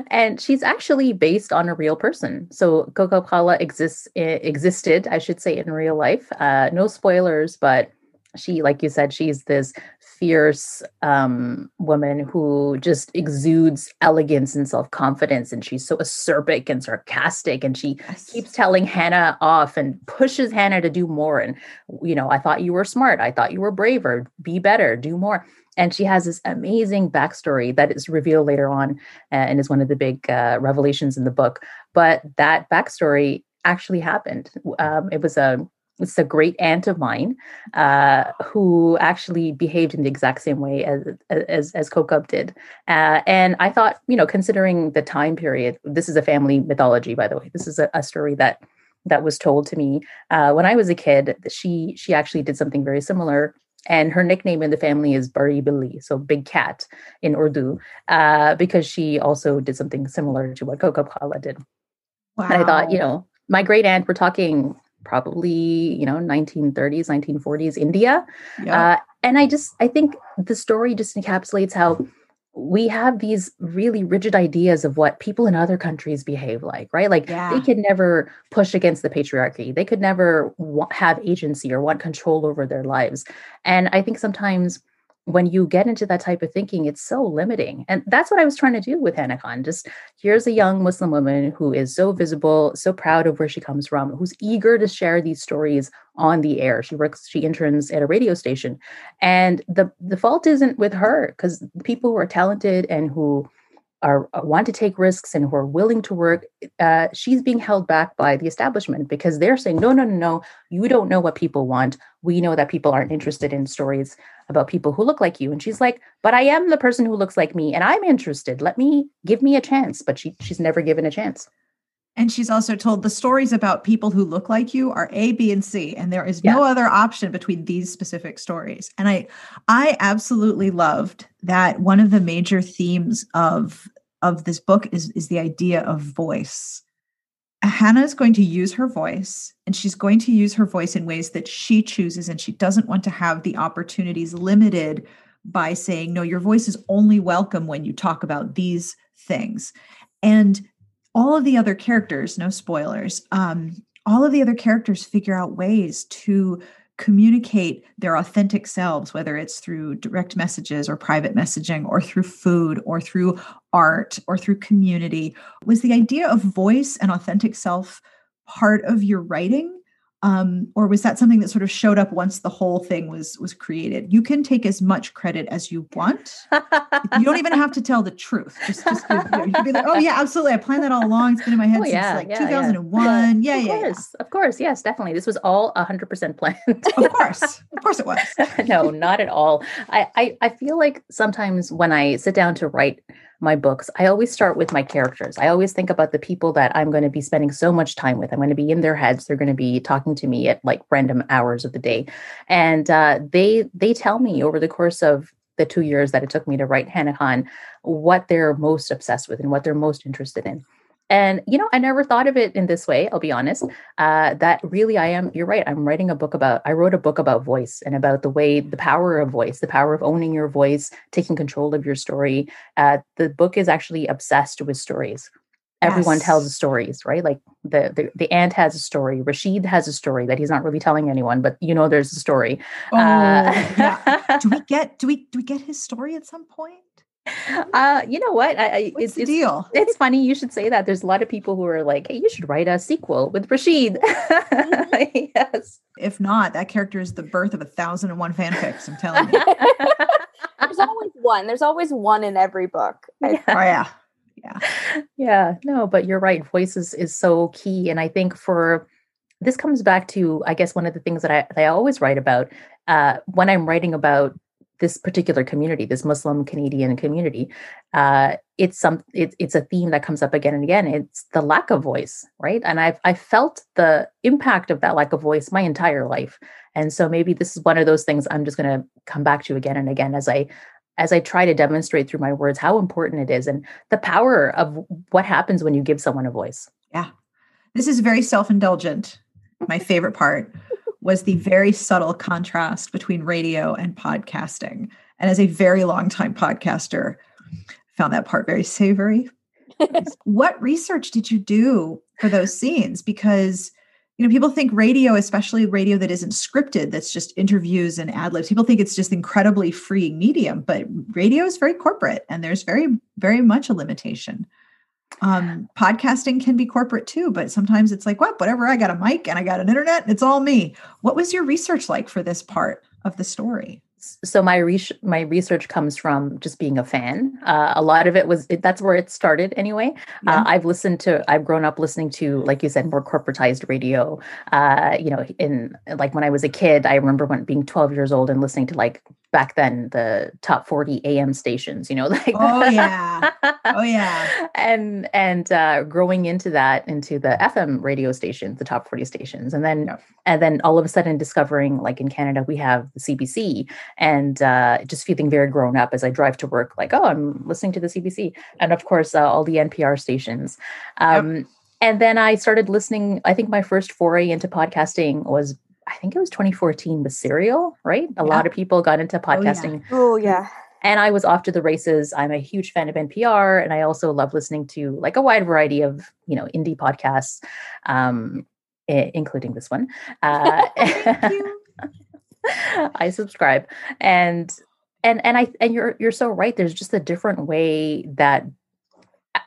Speaker 4: and she's actually based on a real person. So Kawkab Khala exists existed, I should say, in real life. Uh no spoilers, but she like you said she's this fierce um, woman who just exudes elegance and self-confidence and she's so acerbic and sarcastic and she yes. keeps telling hana off and pushes hana to do more and you know i thought you were smart. I thought you were braver. Be better. Do more. And she has this amazing backstory that is revealed later on uh, and is one of the big uh, revelations in the book. But that backstory actually happened. Um, it was a it's a great aunt of mine uh, who actually behaved in the exact same way as as, as Kawkab did. Uh, and I thought, you know, considering the time period, this is a family mythology, by the way. This is a, a story that that was told to me uh, when I was a kid. She she actually did something very similar. And her nickname in the family is Bari Billi, so big cat in Urdu, uh, because she also did something similar to what Kawkab Khala did. Wow. And I thought, you know, my great aunt, we're talking probably you know 1930s 1940s india. Uh, and i just i think the story just encapsulates how we have these really rigid ideas of what people in other countries behave like right? Like yeah. they could never push against the patriarchy. They could never have agency or want control over their lives. And i think sometimes when you get into that type of thinking, it's so limiting. And that's what I was trying to do with Hana Khan. Just here's a young Muslim woman who is so visible, so proud of where she comes from, who's eager to share these stories on the air. She works, she interns at a radio station. And the the fault isn't with her because people who are talented and who are uh, want to take risks and who are willing to work uh, she's being held back by the establishment because they're saying no no no no. You don't know what people want. We know that people aren't interested in stories about people who look like you. And she's like but i am the person who looks like me and i'm interested. Let me give me a chance. But she she's never given a chance
Speaker 1: and she's also told the stories about people who look like you are A, B, and C, and there is no other option between these specific stories. And I, I absolutely loved that one of the major themes of of this book is is the idea of voice. Hana is going to use her voice, and she's going to use her voice in ways that she chooses, and she doesn't want to have the opportunities limited by saying, "No, your voice is only welcome when you talk about these things." And all of the other characters, no spoilers, um, all of the other characters figure out ways to communicate their authentic selves, whether it's through direct messages or private messaging or through food or through art or through community. Was the idea of voice and authentic self part of your writing? Um, or was that something that sort of showed up once the whole thing was was created? You can take as much credit as you want. You don't even have to tell the truth. Just just you, know, you can be like oh yeah absolutely. I planned that all along. It's been in my head oh, since yeah, like yeah, 2001 yeah yeah,
Speaker 4: yeah, of course
Speaker 1: yeah.
Speaker 4: of course. Yes definitely. This was all 100% planned.
Speaker 1: Of course. Of course it was.
Speaker 4: No not at all. I, I i feel like sometimes when i sit down to write my books, I always start with my characters. I always think about the people that I'm going to be spending so much time with. I'm going to be in their heads. They're going to be talking to me at like random hours of the day, and uh, they they tell me over the course of the two years that it took me to write Hana Khan what they're most obsessed with and what they're most interested in. And, you know, I never thought of it in this way, I'll be honest. Uh, that really, I am, you're right. I'm writing a book about, I wrote a book about voice and about the way, the power of voice, the power of owning your voice, taking control of your story. Uh, the book is actually obsessed with stories. Everyone yes. tells stories, right? Like the, the the aunt has a story. Rashid has a story that he's not really telling anyone, but you know there's a story.
Speaker 1: Oh, uh, yeah. do we get do we do we get his story at some point?
Speaker 4: Uh, you know what? I,
Speaker 1: I, What's
Speaker 4: it's,
Speaker 1: the deal?
Speaker 4: It's, it's, funny you should say that. There's a lot of people who are like, "Hey, you should write a sequel with Rashid."
Speaker 1: Mm-hmm. yes. If not, that character is the birth of a thousand and one fanfics. I'm telling you.
Speaker 5: There's always one. There's always one in every book.
Speaker 1: Yeah. Oh yeah, yeah,
Speaker 4: yeah. No, but you're right. Voices is so key, and I think for this comes back to, I guess, one of the things that I that I always write about uh, when I'm writing about this particular community, this Muslim Canadian community, uh, it's some it, it's a theme that comes up again and again. It's the lack of voice, right? And I've I felt the impact of that lack of voice my entire life, and so maybe this is one of those things I'm just going to come back to again and again as I as I try to demonstrate through my words how important it is and the power of what happens when you give someone a voice.
Speaker 1: Yeah, this is very self indulgent. My favorite part was the very subtle contrast between radio and podcasting. And as a very long time podcaster, found that part very savory. what research did you do for those scenes? Because you know, people think radio, especially radio that isn't scripted, that's just interviews and ad libs. People think it's just incredibly free medium, but radio is very corporate and there's very, very much a limitation. Um, podcasting can be corporate too, but sometimes it's like, what, whatever, I got a mic and I got an internet, it's all me. What was your research like for this part of the story?
Speaker 4: so my re- my research comes from just being a fan. Uh, a lot of it was it, that's where it started anyway. Uh, yeah. Uh, I've listened to I've grown up listening to like you said more corporatized radio. Uh, you know, in like when I was a kid, I remember when being 12 years old and listening to like back then the top 40 am stations you know like
Speaker 1: oh yeah oh yeah
Speaker 4: and and uh growing into that into the fm radio stations the top 40 stations and then yep. and then all of a sudden discovering like in canada we have the cbc and uh just feeling very grown up as i drive to work like oh i'm listening to the cbc and of course uh, all the npr stations um yep. and then i started listening i think my first foray into podcasting was I think it was 2014 with Serial, right? A yeah. lot of people got into podcasting.
Speaker 5: Oh, yeah. Oh, yeah.
Speaker 4: And I was off to the races. I'm a huge fan of NPR, and I also love listening to like a wide variety of you know indie podcasts, um, I- including this one. Uh, I subscribe, and and and I and you're you're so right. There's just a different way that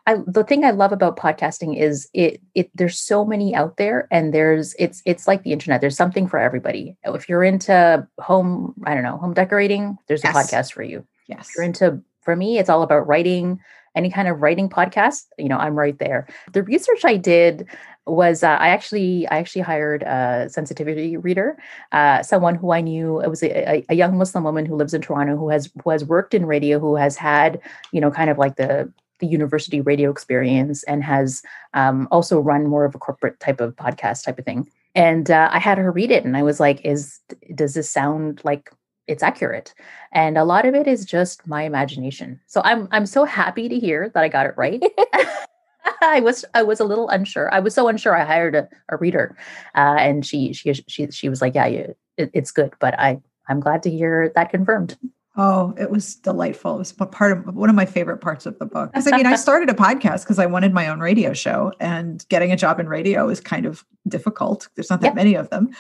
Speaker 4: I, the thing I love about podcasting is it it there's so many out there and there's it's it's like the internet. There's something for everybody. If you're into home I don't know home decorating there's yes. a podcast for you.
Speaker 1: Yes
Speaker 4: if you're into for me it's all about writing any kind of writing podcast you know I'm right there. The research I did was uh, I actually I actually hired a sensitivity reader, uh, someone who I knew it was a, a, young Muslim woman who lives in Toronto who has who has worked in radio, who has had you know kind of like the the university radio experience and has um, also run more of a corporate type of podcast type of thing. And uh, I had her read it, and I was like, "Is does this sound like it's accurate?" And a lot of it is just my imagination. So I'm I'm so happy to hear that I got it right. I was I was a little unsure. I was so unsure. I hired a, a reader, uh, and she she she she was like, "Yeah, you, it, it's good." But I I'm glad to hear that confirmed.
Speaker 1: Oh, it was delightful. It was part of one of my favorite parts of the book. Because I mean, I started a podcast because I wanted my own radio show, and getting a job in radio is kind of difficult. There's not that yep. many of them.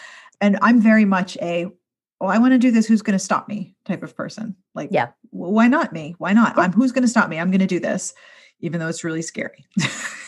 Speaker 1: And I'm very much a, oh, I want to do this. Who's going to stop me type of person. Like,
Speaker 4: yeah,
Speaker 1: why not me? Why not? I'm who's going to stop me? I'm going to do this, even though it's really scary.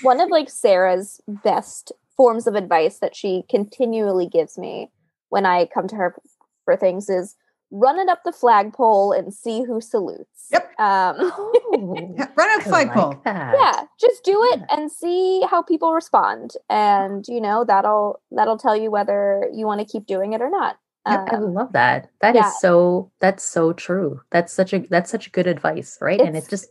Speaker 5: one of like Sarah's best forms of advice that she continually gives me when I come to her for things is run it up the flagpole and see who salutes.
Speaker 1: Yep. Um, oh, yeah, run up the flagpole. Like
Speaker 5: yeah, just do it and see how people respond, and you know that'll that'll tell you whether you want to keep doing it or not.
Speaker 4: Yep, um, I love that. That yeah. is so. That's so true. That's such a that's such good advice, right? It's, and it just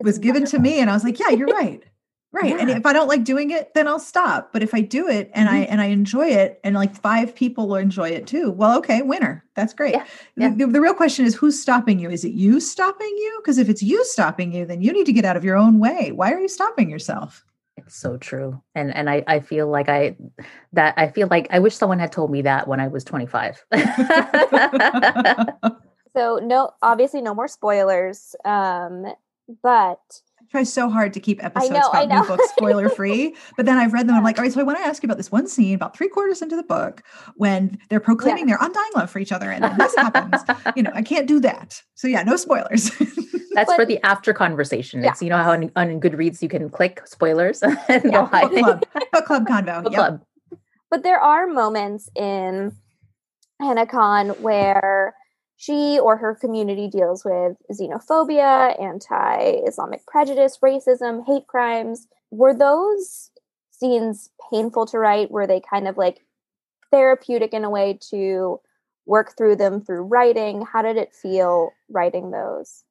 Speaker 1: it was given wonderful. to me, and I was like, yeah, you're right. Right. Yeah. And if I don't like doing it, then I'll stop. But if I do it and mm-hmm. I and I enjoy it and like five people will enjoy it too, well, okay, winner. That's great. Yeah. Yeah. The, the, real question is who's stopping you? Is it you stopping you? Because if it's you stopping you, then you need to get out of your own way. Why are you stopping yourself?
Speaker 4: It's so true. And and I, I feel like I that I feel like I wish someone had told me that when I was 25.
Speaker 5: so no obviously no more spoilers. Um, but
Speaker 1: try so hard to keep episodes know, about new books spoiler free. but then I've read them. I'm like, all right, so I want to ask you about this one scene about three quarters into the book when they're proclaiming yeah. their undying love for each other, and then this happens. You know, I can't do that. So yeah, no spoilers.
Speaker 4: That's but, for the after conversation. It's you know how on, on Goodreads you can click spoilers and yeah,
Speaker 1: book club, book club convo,
Speaker 4: book yep. club.
Speaker 5: But there are moments in Hana Khan where she or her community deals with xenophobia, anti Islamic prejudice, racism, hate crimes. Were those scenes painful to write? Were they kind of like therapeutic in a way to work through them through writing? How did it feel writing those?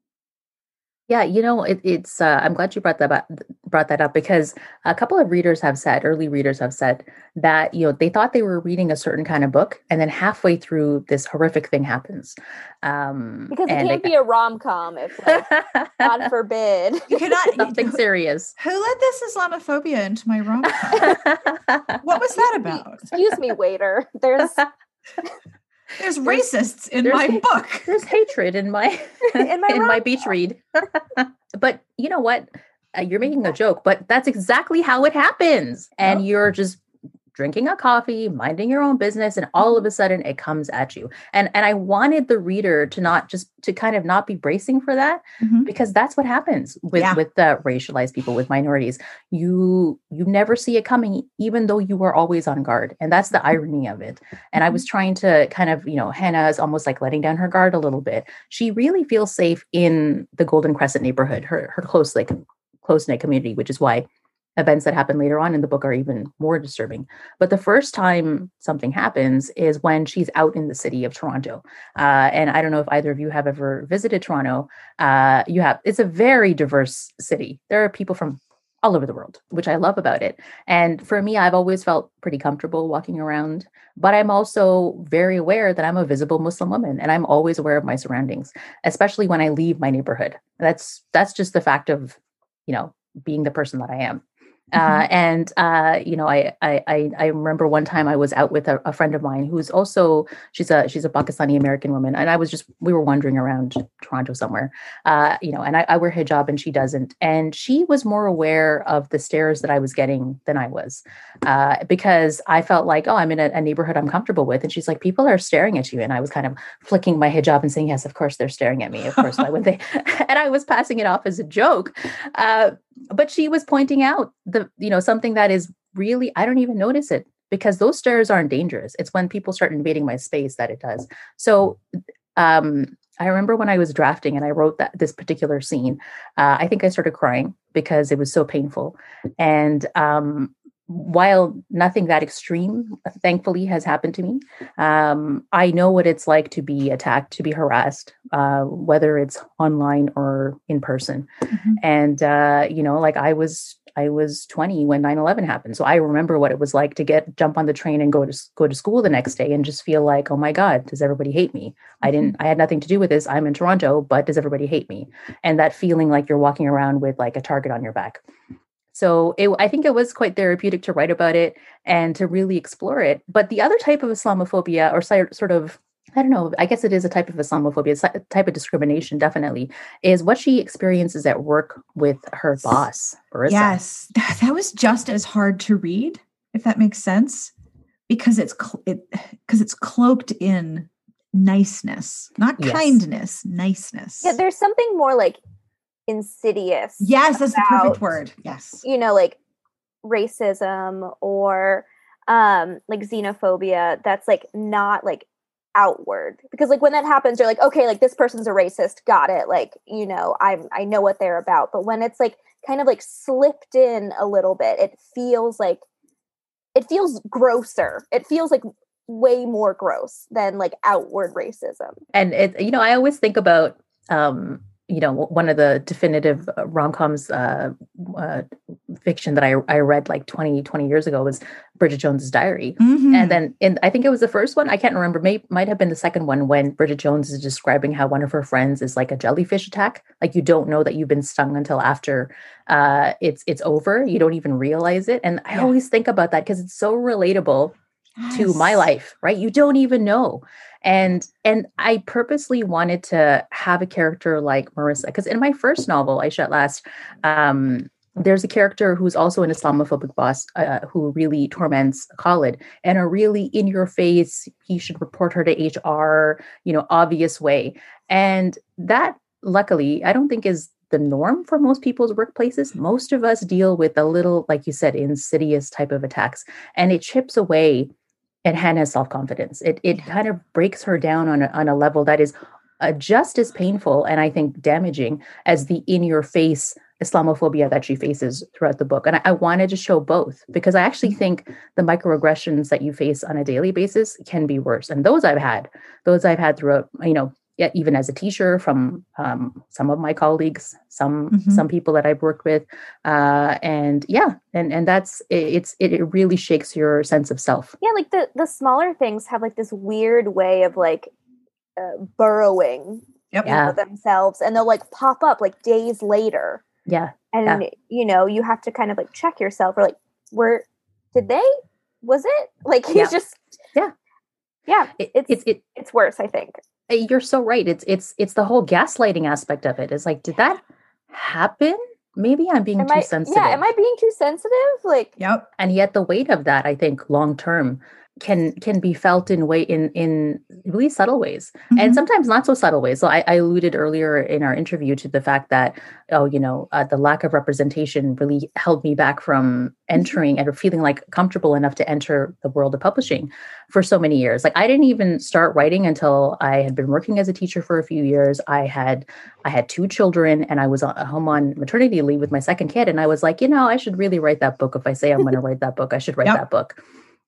Speaker 4: Yeah, you know, it, it's. Uh, I'm glad you brought that up, brought that up because a couple of readers have said, early readers have said that you know they thought they were reading a certain kind of book, and then halfway through, this horrific thing happens.
Speaker 5: Um, because it can't be a rom com if, like, God forbid,
Speaker 1: you cannot
Speaker 4: something serious.
Speaker 1: Who let this Islamophobia into my rom com? what was that about?
Speaker 5: Excuse me, waiter. There's
Speaker 1: there's racists in there's, my book.
Speaker 4: There's hatred in my in my, in my beach read. but you know what? Uh, you're making a joke, but that's exactly how it happens. And yep. you're just drinking a coffee, minding your own business, and all of a sudden it comes at you. And and I wanted the reader to not just to kind of not be bracing for that mm-hmm. because that's what happens with yeah. with the racialized people, with minorities. You you never see it coming, even though you are always on guard. And that's the irony of it. And I was mm-hmm. trying to kind of, you know, Hana is almost like letting down her guard a little bit. She really feels safe in the Golden Crescent neighborhood, her her close like close knit community, which is why events that happen later on in the book are even more disturbing. But the first time something happens is when she's out in the city of Toronto. Uh, and I don't know if either of you have ever visited Toronto. Uh, you have, it's a very diverse city. There are people from all over the world, which I love about it. And for me, I've always felt pretty comfortable walking around, but I'm also very aware that I'm a visible Muslim woman and I'm always aware of my surroundings, especially when I leave my neighborhood. That's that's just the fact of, you know, being the person that I am. Uh, mm-hmm. And uh, you know, I, I I remember one time I was out with a, a, friend of mine who's also she's a she's a Pakistani American woman, and I was just we were wandering around Toronto somewhere, uh, you know, and I, I, wear hijab and she doesn't, and she was more aware of the stares that I was getting than I was, uh, because I felt like oh I'm in a, a, neighborhood I'm comfortable with, and she's like people are staring at you, and I was kind of flicking my hijab and saying yes, of course they're staring at me, of course why would they, and I was passing it off as a joke, uh, but she was pointing out the you know something that is really i don't even notice it because those stares aren't dangerous. It's when people start invading my space that it does. So um i remember when i was drafting and i wrote that this particular scene uh, i think i started crying because it was so painful. And um while nothing that extreme thankfully has happened to me um, i know what it's like to be attacked to be harassed uh, whether it's online or in person. Mm-hmm. and uh, you know like i was i was 20 when 9-11 happened. So i remember what it was like to get jump on the train and go to go to school the next day and just feel like oh my god does everybody hate me? I didn't mm-hmm. i had nothing to do with this. I'm in toronto but does everybody hate me? And that feeling like you're walking around with like a target on your back so it, I think it was quite therapeutic to write about it and to really explore it. But the other type of Islamophobia, or sort of, I don't know, I guess it is a type of Islamophobia, a type of discrimination, definitely, is what she experiences at work with her boss,
Speaker 1: Marissa. Yes, that was just as hard to read, if that makes sense, because it's it because it's cloaked in niceness, not yes. kindness, niceness.
Speaker 5: Yeah, there's something more like insidious.
Speaker 1: Yes, that's about, the perfect word. Yes.
Speaker 5: You know, like racism or um like xenophobia that's like not like outward because like when that happens you're like okay like this person's a racist got it like you know i'm i know what they're about but when it's like kind of like slipped in a little bit it feels like it feels grosser it feels like way more gross than like outward racism
Speaker 4: and it you know i always think about um you know one of the definitive uh, rom-coms uh, uh, fiction that I, I read like 20 20 years ago was bridget jones's diary. Mm-hmm. and then in i think it was the first one i can't remember may might have been the second one when bridget jones is describing how one of her friends is like a jellyfish attack. Like you don't know that you've been stung until after uh, it's it's over. You don't even realize it. And i yeah. always think about that because it's so relatable yes. to my life right you don't even know and and i purposely wanted to have a character like marissa because in my first novel ayesha at last um, there's a character who's also an islamophobic boss uh, who really torments khalid and a really in your face he should report her to hr you know obvious way and that luckily i don't think is the norm for most people's workplaces. Most of us deal with a little, like you said, insidious type of attacks, and it chips away at Hana's self confidence. It it kind of breaks her down on a, on a level that is uh, just as painful and I think damaging as the in your face Islamophobia that she faces throughout the book. And I, I, wanted to show both because I actually mm-hmm. think the microaggressions that you face on a daily basis can be worse. And those I've had, those I've had throughout, you know, yeah, even as a teacher from um, some of my colleagues, some mm-hmm. some people that I've worked with, uh, and yeah, and and that's it, it's it, it really shakes your sense of self.
Speaker 5: Yeah, like the the smaller things have like this weird way of like uh, burrowing yep. yeah. themselves, and they'll like pop up like days later.
Speaker 4: Yeah,
Speaker 5: and
Speaker 4: yeah.
Speaker 5: you know you have to kind of like check yourself, or like where did they? Was it like he's yeah. just
Speaker 4: yeah
Speaker 5: yeah it, it's it, it, it's worse i think Uh,
Speaker 4: you're so right it's it's it's the whole gaslighting aspect of it is like did that happen maybe I'm being
Speaker 5: am
Speaker 4: too
Speaker 5: I,
Speaker 4: sensitive.
Speaker 5: Yeah, am I being too sensitive? Like,
Speaker 3: Yep.
Speaker 4: and yet the weight of that, I think, long term can can be felt in way in in really subtle ways
Speaker 3: Mhm.
Speaker 4: and sometimes not so subtle ways. So I, I alluded earlier in our interview to the fact that oh you know uh, the lack of representation really held me back from entering and feeling like comfortable enough to enter the world of publishing for so many years. Like i didn't even start writing until i had been working as a teacher for a few years. I had i had two children and i was at home on maternity leave with my second kid. And i was like you know i should really write that book. If i say i'm going to write that book i should write
Speaker 3: Yep.
Speaker 4: that book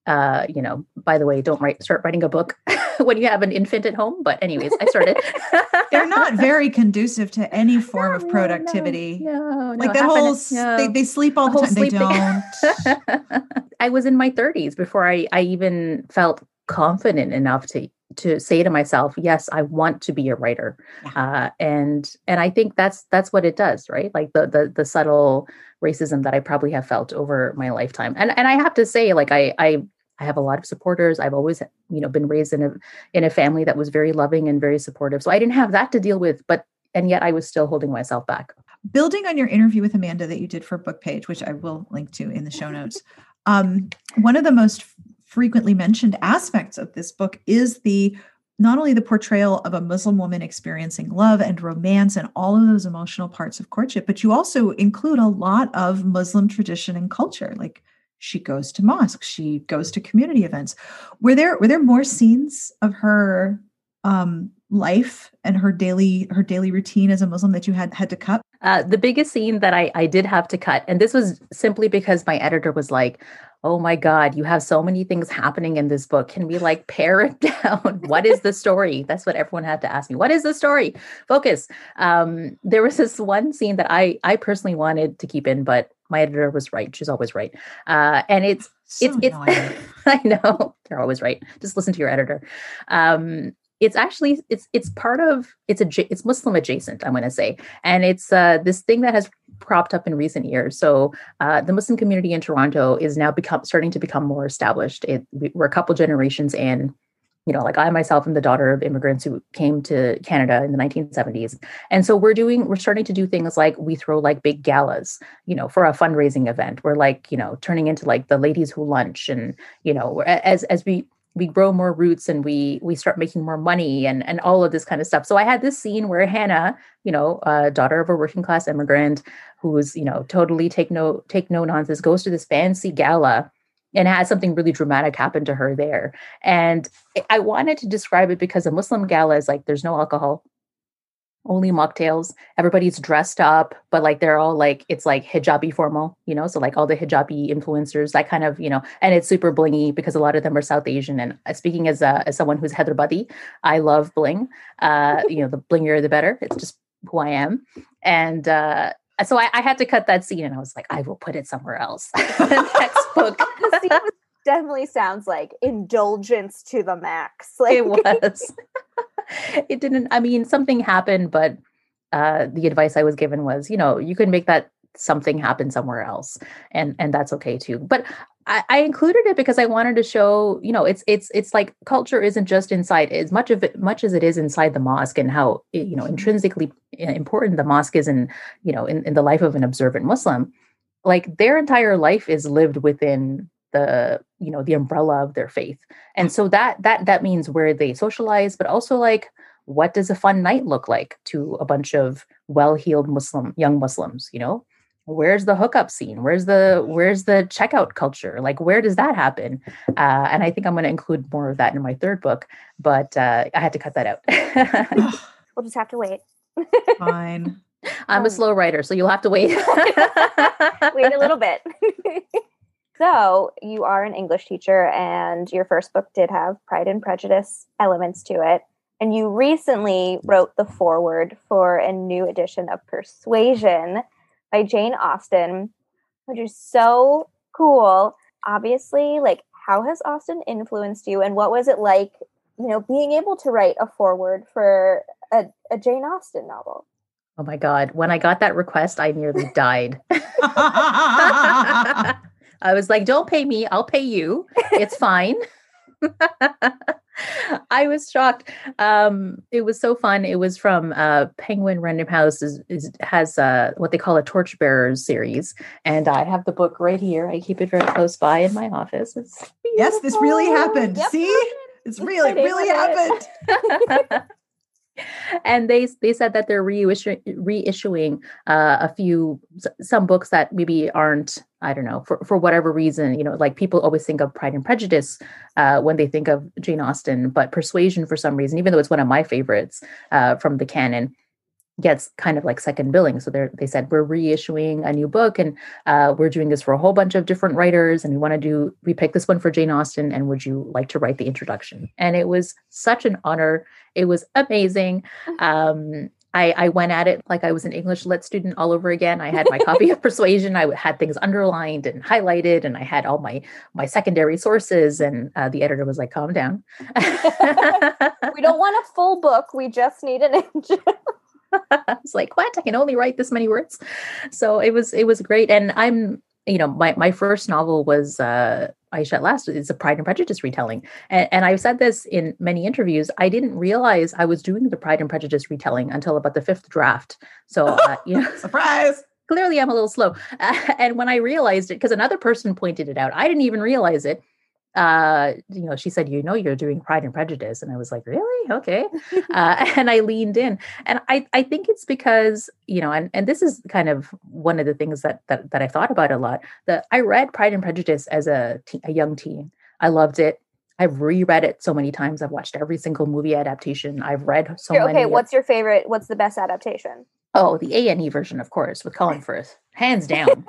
Speaker 4: uh you know by the way don't write start writing a book when you have an infant at home but anyways i started
Speaker 3: They're not very conducive to any form
Speaker 4: No,
Speaker 3: of productivity.
Speaker 4: no, no,
Speaker 3: like
Speaker 4: no,
Speaker 3: that
Speaker 4: half
Speaker 3: whole, they, they sleep all the,
Speaker 4: whole
Speaker 3: time. They don't.
Speaker 4: I was in my 30s before I, I even felt confident enough to to say to myself, yes, I want to be a writer. Uh, and and I think that's that's what it does, right? Like the the the subtle racism that I probably have felt over my lifetime. And and I have to say, like I I I have a lot of supporters. I've always, you know, been raised in a in a family that was very loving and very supportive. So I didn't have that to deal with, but and yet I was still holding myself back.
Speaker 3: Building on your interview with Amanda that you did for Book Page, which I will link to in the show notes, um, one of the most frequently mentioned aspects of this book is the not only the portrayal of a Muslim woman experiencing love and romance and all of those emotional parts of courtship, but you also include a lot of Muslim tradition and culture. Like she goes to mosques, she goes to community events. Were there were there more scenes of her um, life and her daily her daily routine as a Muslim that you had had to cut?
Speaker 4: Uh, the biggest scene that I, I did have to cut, and this was simply because my editor was like, Oh my God, you have so many things happening in this book. Can we like pare it down? what is the story? That's what everyone had to ask me. What is the story? Focus. Um, there was this one scene that I I personally wanted to keep in, but my editor was right. She's always right. Uh, and it's
Speaker 3: So
Speaker 4: it's it's. I know they're always right. Just listen to your editor. Um, it's actually it's it's part of it's a it's Muslim adjacent. I'm going to say, and it's uh, this thing that has cropped up in recent years. So uh, the Muslim community in Toronto is now become starting to become more established. It, we- we're a couple generations in. You know, like I myself am the daughter of immigrants who came to Canada in the 1970s, and so we're doing we're starting to do things like we throw like big galas, you know, for a fundraising event. We're like you know turning into like the ladies who lunch, and you know as as we we grow more roots and we we start making more money and and all of this kind of stuff so i had this scene where hana you know uh, daughter of a working class immigrant who's you know totally take no take no nonsense goes to this fancy gala and has something really dramatic happen to her there. And I- wanted to describe it because a muslim gala is like there's no alcohol only mocktails. Everybody's dressed up but like they're all like it's like hijabi formal you know so like all the hijabi influencers that kind of you know and it's super blingy because a lot of them are south asian. And uh, speaking as a as someone who's hyderabadi i love bling. Uh you know the blingier the better. It's just who i am. And uh so I, I had to cut that scene and i was like i will put it somewhere else. The next book.
Speaker 5: The scene was- definitely sounds like indulgence to the max. Like
Speaker 4: it was. It didn't i mean something happened but uh the advice i was given was you know you can make that something happen somewhere else and and that's okay too. But I, I included it because i wanted to show you know it's it's it's like culture isn't just inside as much of it much as it is inside the mosque and how you know mm-hmm. intrinsically important the mosque is in you know in, in the life of an observant muslim like their entire life is lived within the you know the umbrella of their faith. And so that that that means where they socialize but also like what does a fun night look like to a bunch of well-heeled muslim young muslims you know where's the hookup scene where's the where's the checkout culture like where does that happen uh, and i think i'm going to include more of that in my third book but uh, i had to cut that out
Speaker 5: we'll just have to wait.
Speaker 3: Fine.
Speaker 4: i'm a
Speaker 5: Um,
Speaker 4: slow writer so you'll have to wait
Speaker 5: wait a little bit. so, you are an English teacher, and your first book did have Pride and Prejudice elements to it. And you recently wrote the foreword for a new edition of Persuasion by Jane Austen, which is so cool. Obviously, like, how has Austen influenced you, and what was it like, you know, being able to write a foreword for a, a Jane Austen novel?
Speaker 4: oh my god when i got that request i nearly died I was like, don't pay me, I'll pay you. It's fine. I was shocked. Um, it was so fun. It was from uh, Penguin Random House is, is has uh, what they call a Torchbearers series, and I have the book right here. I keep it very close by in my office. It's
Speaker 1: yes, this really happened.
Speaker 5: Yep.
Speaker 1: See, it's really really happened.
Speaker 4: and they they said that they're reissue, reissuing uh, a few some books that maybe aren't I don't know for for whatever reason you know like people always think of Pride and Prejudice uh, when they think of Jane Austen, but Persuasion for some reason, even though it's one of my favorites uh, from the canon, gets kind of like second billing. So they they said we're reissuing a new book and uh, we're doing this for a whole bunch of different writers, and we want to do we picked this one for Jane Austen, and would you like to write the introduction? And it was such an honor. It was amazing. Um, I, I went at it like I was an English lit student all over again. I had my copy of Persuasion. I had things underlined and highlighted, and I had all my my secondary sources. And uh, the editor was like, "Calm down."
Speaker 5: we don't want a full book. We just need an intro.
Speaker 4: I was like, what? I can only write this many words. So it was it was great. And I'm, you know, my my first novel was uh Ayesha at Last. It's a Pride and Prejudice retelling. And, and I've said this in many interviews. I didn't realize I was doing the Pride and Prejudice retelling until about the fifth draft. So uh, you know
Speaker 1: surprise.
Speaker 4: Clearly, I'm a little slow. Uh, and when I realized it, because another person pointed it out, I didn't even realize it uh you know she said you know you're doing pride and prejudice and i was like really okay uh, and i leaned in and i i think it's because you know and and this is kind of one of the things that that, that i thought about a lot that i read pride and prejudice as a, te- a young teen i loved it I've reread it so many times. I've watched every single movie adaptation. I've read so
Speaker 5: okay,
Speaker 4: many.
Speaker 5: Okay, what's your favorite? What's the best adaptation?
Speaker 4: Oh, the A and E version, of course, with Colin Firth, hands down.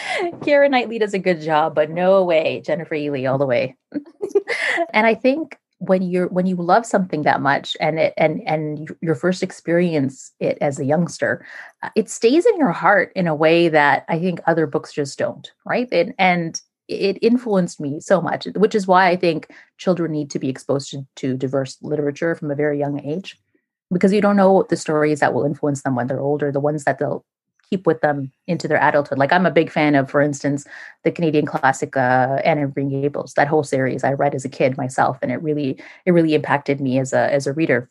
Speaker 4: Keira Knightley does a good job, but no way, Jennifer Ehle all the way. and I think when you're when you love something that much and it and and your first experience it as a youngster uh, it stays in your heart in a way that i think other books just don't right and and it influenced me so much which is why i think children need to be exposed to, to diverse literature from a very young age because you don't know the stories that will influence them when they're older the ones that they'll keep with them into their adulthood. Like I'm a big fan of, for instance, the Canadian classic uh, Anne of Green Gables. That whole series I read as a kid myself, and it really it really impacted me as a as a reader.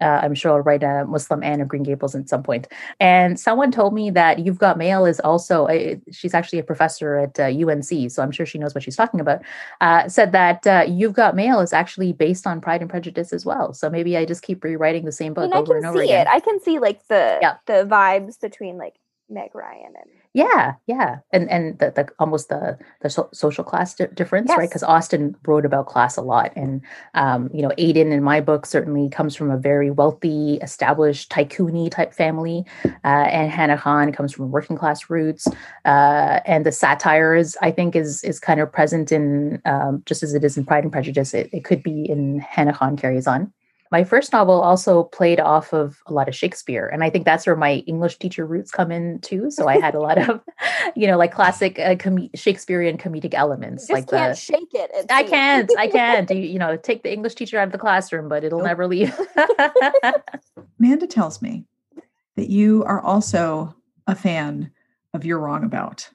Speaker 4: Uh, I'm sure I'll write a Muslim Anne of Green Gables at some point. And someone told me that You've Got Mail is also, a, she's actually a professor at uh, UNC, so I'm sure she knows what she's talking about. Uh, said that uh, You've Got Mail is actually based on Pride and Prejudice as well. So maybe I just keep rewriting the same book
Speaker 5: I mean,
Speaker 4: over
Speaker 5: I
Speaker 4: and
Speaker 5: can
Speaker 4: over
Speaker 5: see
Speaker 4: again.
Speaker 5: it. I can see like the
Speaker 4: Yeah.
Speaker 5: the vibes between like Meg Ryan and
Speaker 4: Yeah, yeah, and and the, the almost the the so- social class di- difference, right? Because Austen wrote about class a lot, and um, you know, Aydin in my book certainly comes from a very wealthy, established tycoony type family, uh, and Hana Khan comes from working class roots, uh, and the satire is, I think, is is kind of present in um, just as it is in Pride and Prejudice. It, it could be in Hana Khan carries on. My first novel also played off of a lot of Shakespeare, and I think that's where my English teacher roots come in too. So I had a lot of, you know, like classic uh, com- Shakespearean comedic elements,
Speaker 5: you
Speaker 4: like
Speaker 5: just can't
Speaker 4: the.
Speaker 5: shake it. it
Speaker 4: I
Speaker 5: seems.
Speaker 4: can't. I can't. You, you know, take the English teacher out of the classroom, but it'll
Speaker 1: Nope.
Speaker 4: never leave.
Speaker 1: Amanda tells me that you are also a fan of You're Wrong About.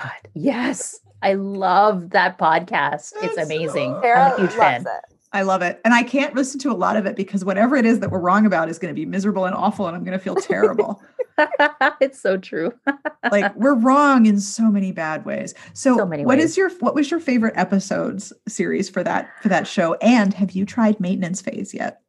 Speaker 4: God, yes, I love that podcast. It's
Speaker 1: It's
Speaker 4: amazing.
Speaker 5: Sarah
Speaker 4: I'm a huge
Speaker 5: loves
Speaker 4: fan.
Speaker 5: it.
Speaker 1: I love it. And I can't listen to a lot of it because whatever it is that we're wrong about is going to be miserable and awful and I'm going to feel terrible.
Speaker 4: it's so true.
Speaker 1: like we're wrong in so many bad ways. So,
Speaker 4: So many
Speaker 1: what
Speaker 4: ways.
Speaker 1: is your what was your favorite episodes series for that for that show and have you tried maintenance phase yet?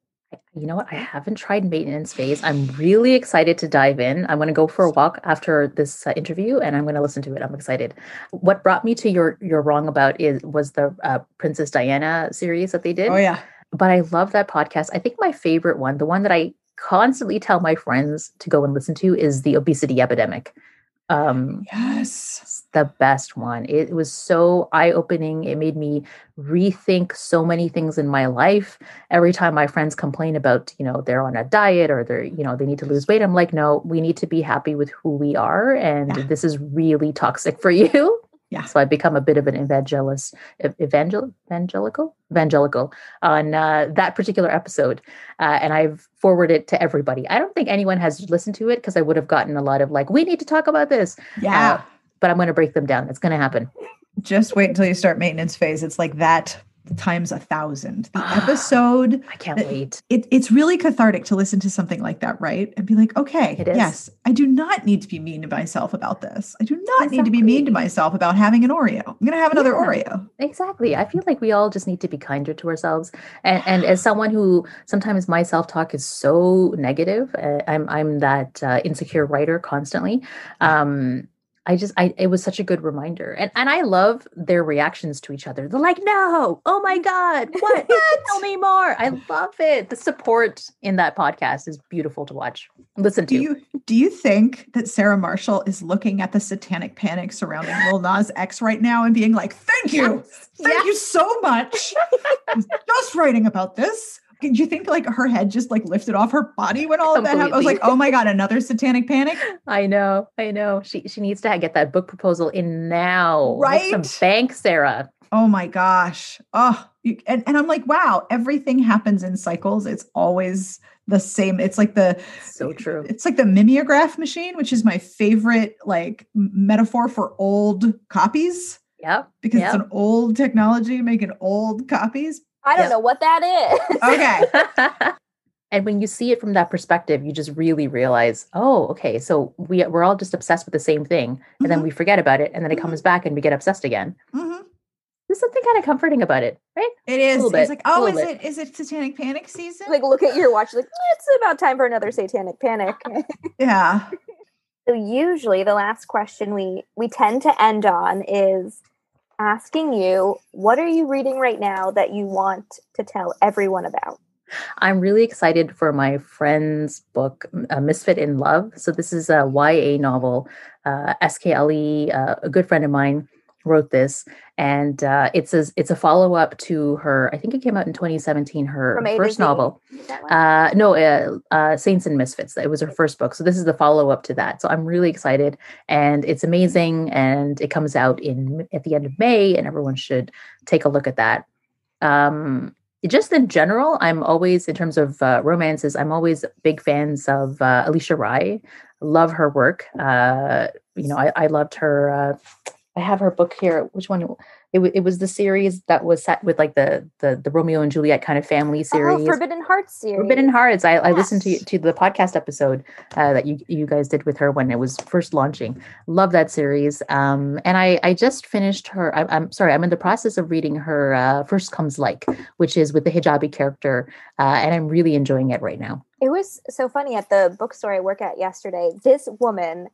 Speaker 4: You know what? I haven't tried maintenance phase. I'm really excited to dive in. I'm going to go for a walk after this uh, interview, and I'm going to listen to it. I'm excited. What brought me to your you're wrong about is was the uh, Princess Diana series that they did.
Speaker 1: Oh yeah.
Speaker 4: But I love that podcast. I think my favorite one, the one that I constantly tell my friends to go and listen to, is the obesity epidemic. Um,
Speaker 1: Yes.
Speaker 4: the best one. It was so eye opening. It made me rethink so many things in my life. Every time my friends complain about, you know, they're on a diet or they're, you know, they need to lose weight, I'm like, no, we need to be happy with who we are. And
Speaker 1: Yeah.
Speaker 4: this is really toxic for you.
Speaker 1: Yeah.
Speaker 4: So I become a bit of an evangelist, evangel, evangelical, evangelical on uh, that particular episode, uh, and I've forwarded it to everybody. I don't think anyone has listened to it because I would have gotten a lot of like, we need to talk about this
Speaker 1: Yeah.
Speaker 4: but I'm going to break them down. It's going to happen.
Speaker 1: Just wait until you start maintenance phase. It's like that times a thousand. The episode
Speaker 4: I can't
Speaker 1: that-
Speaker 4: wait.
Speaker 1: it, it's really cathartic to listen to something like that, right? And be like, okay,
Speaker 4: It is.
Speaker 1: yes, I do not need to be mean to myself about this. I do not need to be mean to myself about having an Oreo. I'm going to have another
Speaker 4: Yeah.
Speaker 1: Oreo.
Speaker 4: Exactly. I feel like we all just need to be kinder to ourselves. And and as someone who sometimes my self talk is so negative, uh, I'm I'm that uh, insecure writer constantly. Um, I just I it was such a good reminder, and and I love their reactions to each other. They're like, "No, oh my god, what? Tell me more!" I love it. The support in that podcast is beautiful to watch, listen to.
Speaker 1: Do you do you think that Sarah Marshall is looking at the satanic panic surrounding Lil Nas X right now and being like, "Thank you,
Speaker 4: Yes.
Speaker 1: thank you so much, just writing about this." Do you think like her head just like lifted off her body when all of that happened? I was like, "Oh my god, another satanic panic!"
Speaker 4: I know, I know. She she needs to get that book proposal in now. Make
Speaker 1: Right?
Speaker 4: some bank, Sarah.
Speaker 1: Oh my gosh. Oh, you, and, and I'm like, wow, everything happens in cycles. It's always the same. It's like the
Speaker 4: So true.
Speaker 1: it's like the mimeograph machine, which is my favorite like metaphor for old copies
Speaker 4: Yeah.
Speaker 1: because
Speaker 4: Yep.
Speaker 1: it's an old technology making old copies.
Speaker 5: I don't
Speaker 4: Yep.
Speaker 5: know what that is.
Speaker 1: Okay.
Speaker 4: and when you see it from that perspective, you just really realize, oh, okay, so we we're all just obsessed with the same thing, and then
Speaker 1: Mhm.
Speaker 4: we forget about it, and then it
Speaker 1: Mhm.
Speaker 4: comes back, and we get obsessed again.
Speaker 1: Mhm.
Speaker 4: There's something kind of comforting about it, right?
Speaker 1: It is.
Speaker 4: little
Speaker 1: It's like, oh,
Speaker 4: a
Speaker 1: is
Speaker 4: little
Speaker 1: it is it satanic panic season?
Speaker 5: like look at your watch, like it's about time for another satanic panic.
Speaker 1: yeah.
Speaker 5: so usually the last question we we tend to end on is asking you, what are you reading right now that you want to tell everyone about?
Speaker 4: I'm really excited for my friend's book, uh, Misfit in Love. So this is a YA novel. Uh, S.K. Ali, uh, a good friend of mine, wrote this, and uh, it's a it's a follow up to her. I think it came out in 2017. Her
Speaker 5: From A to
Speaker 4: first novel.
Speaker 5: Is that one?
Speaker 4: Uh, no, uh, uh, Saints and Misfits. It was her first book. So this is the follow up to that. So I'm really excited, and it's amazing. And it comes out in at the end of May, and everyone should take a look at that. Um, just in general, I'm always in terms of uh, romances. I'm always big fans of uh, Alisha Rai. Love her work. Uh, you know, I, I loved her. I have her book here. Which one? It, wa- it was the series that was set with like the the the Romeo and Juliet kind of family series.
Speaker 5: Oh, Forbidden Hearts series.
Speaker 4: Forbidden Hearts. I, I listened to to the podcast episode uh, that you you guys did with her when it was first launching. Love that series. Um, and I I just finished her. I, I'm sorry. I'm in the process of reading her uh, First Comes Like, which is with the hijabi character, uh, and I'm really enjoying it right now.
Speaker 5: It was so funny at the bookstore I work at yesterday. This woman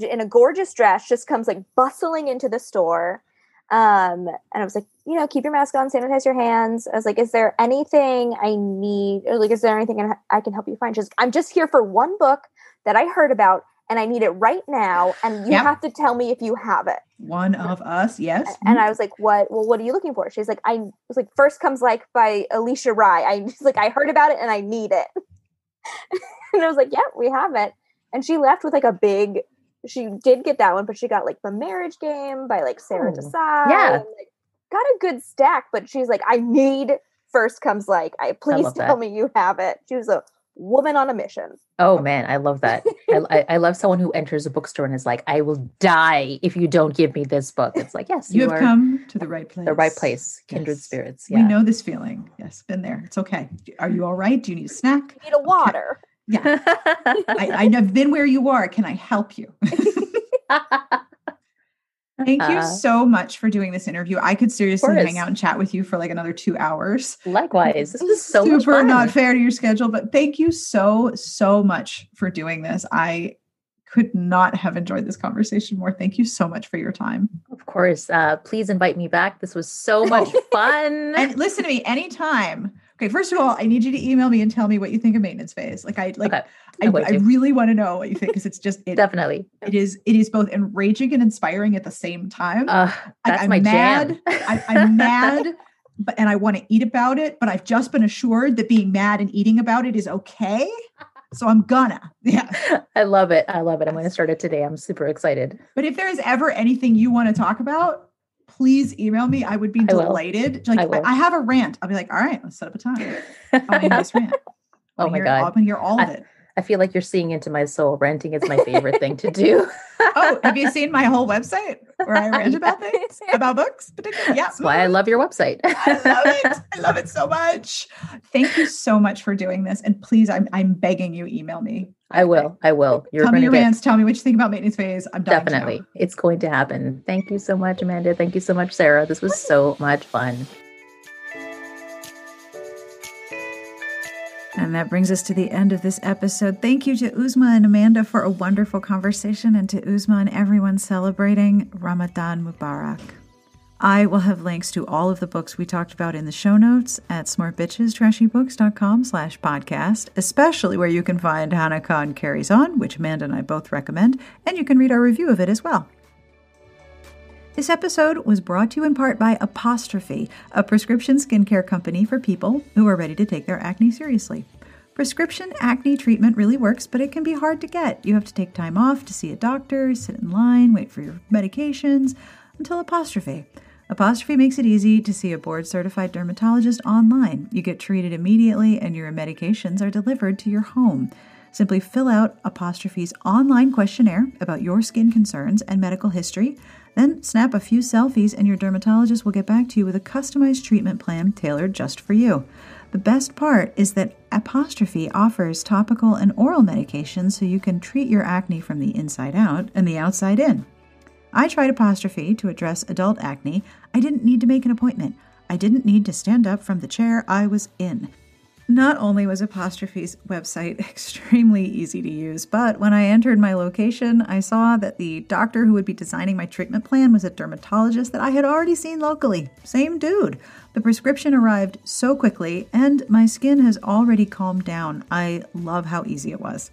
Speaker 5: in a gorgeous dress just comes like bustling into the store. Um, and I was like, you know, keep your mask on, sanitize your hands. I was like, is there anything I need, or like, is there anything I- can help you find? She's, I'm just here for one book that I heard about, and I need it right now, and you
Speaker 1: Yep.
Speaker 5: have to tell me if you have it.
Speaker 1: One of us, yes.
Speaker 5: And I was like, "What? Well, what are you looking for?" She's like, "I was like, first comes like by Alisha Rai. I she's like, I heard about it and I need it." and I was like, "Yeah, we have it." And she left with like a big. She did get that one, but she got like the Marriage Game by like Sara
Speaker 4: Oh,
Speaker 5: Desai.
Speaker 4: yeah.
Speaker 5: and, like, got a good stack. But she's like, "I need first comes like. I please
Speaker 4: love
Speaker 5: tell
Speaker 4: that.
Speaker 5: me you have it." She was a woman on a mission.
Speaker 4: Oh man, I love that. I, I, I love someone who enters a bookstore and is like, "I will die if you don't give me this book." It's like, yes,
Speaker 1: you
Speaker 4: you,
Speaker 1: have
Speaker 4: are
Speaker 1: come to the right place.
Speaker 4: the right place. Kindred
Speaker 1: Yes.
Speaker 4: spirits.
Speaker 1: We know this feeling. Yes, been there. It's okay. Are you all right? Do you need a snack?
Speaker 5: You need a water.
Speaker 1: Yeah. I, I've been where you are. Can I help you? Thank you
Speaker 4: Uh,
Speaker 1: so much for doing this interview. I could seriously hang out and chat with you for like another two hours.
Speaker 4: Likewise, this was so
Speaker 1: super not fair to your schedule, but thank you so so much for doing this. I could not have enjoyed this conversation more. Thank you so much for your time.
Speaker 4: Of course. Uh, please invite me back. This was so much fun.
Speaker 1: And listen to me anytime. Okay, first of all, I need you to email me and tell me what you think of maintenance phase. Like I like
Speaker 4: okay,
Speaker 1: I,
Speaker 4: I'm
Speaker 1: I really want to know what you think because it's just it,
Speaker 4: definitely.
Speaker 1: it is it is both enraging and inspiring at the same time.
Speaker 4: Uh, that's
Speaker 1: I'm
Speaker 4: my
Speaker 1: mad. I, I'm mad, but and I want to eat about it, but I've just been assured that being mad and eating about it is okay. So I'm gonna. Yeah.
Speaker 4: I love it. I love it. I'm going to start it today. I'm super excited.
Speaker 1: But if there is ever anything you want to talk about, please email me. I would be
Speaker 4: I will.
Speaker 1: delighted. Like
Speaker 4: I
Speaker 1: I,
Speaker 4: will.
Speaker 1: I have a rant. I'll be like, all right, let's set up a time. I'll end this rant. I
Speaker 4: oh my
Speaker 1: hear- I
Speaker 4: god.
Speaker 1: want to hear all of it.
Speaker 4: I feel like you're seeing into my soul. Renting is my favorite thing to do.
Speaker 3: oh, have you seen my whole website where I rant about things, about books, particularly?
Speaker 4: Yeah. That's why I love your website.
Speaker 3: I love it. I love it so much. Thank you so much for doing this. And please, I'm, I'm begging you, email me.
Speaker 4: I will. I will.
Speaker 3: You're tell me your get... rants. Tell me what you think about maintenance phase. I'm
Speaker 4: definitely. It's going to happen. Thank you so much, Amanda. Thank you so much, Sarah. This was so much fun.
Speaker 1: And that brings us to the end of this episode. Thank you to Uzma and Amanda for a wonderful conversation, and to Uzma and everyone celebrating Ramadan Mubarak. I will have links to all of the books we talked about in the show notes at smartbitchestrashybooks.com slash podcast, especially where you can find Hana Khan Carries On, which Amanda and I both recommend, and you can read our review of it as well. This episode was brought to you in part by Apostrophe, a prescription skincare company for people who are ready to take their acne seriously. Prescription acne treatment really works, but it can be hard to get. You have to take time off to see a doctor, sit in line, wait for your medications until Apostrophe. Apostrophe makes it easy to see a board certified dermatologist online. You get treated immediately, and your medications are delivered to your home. Simply fill out Apostrophe's online questionnaire about your skin concerns and medical history then snap a few selfies, and your dermatologist will get back to you with a customized treatment plan tailored just for you. The best part is that Apostrophe offers topical and oral medications so you can treat your acne from the inside out and the outside in. I tried Apostrophe to address adult acne. I didn't need to make an appointment. I didn't need to stand up from the chair I was in. Not only was Apostrophe's website extremely easy to use, but when I entered my location, I saw that the doctor who would be designing my treatment plan was a dermatologist that I had already seen locally. Same dude. The prescription arrived so quickly, and my skin has already calmed down. I love how easy it was.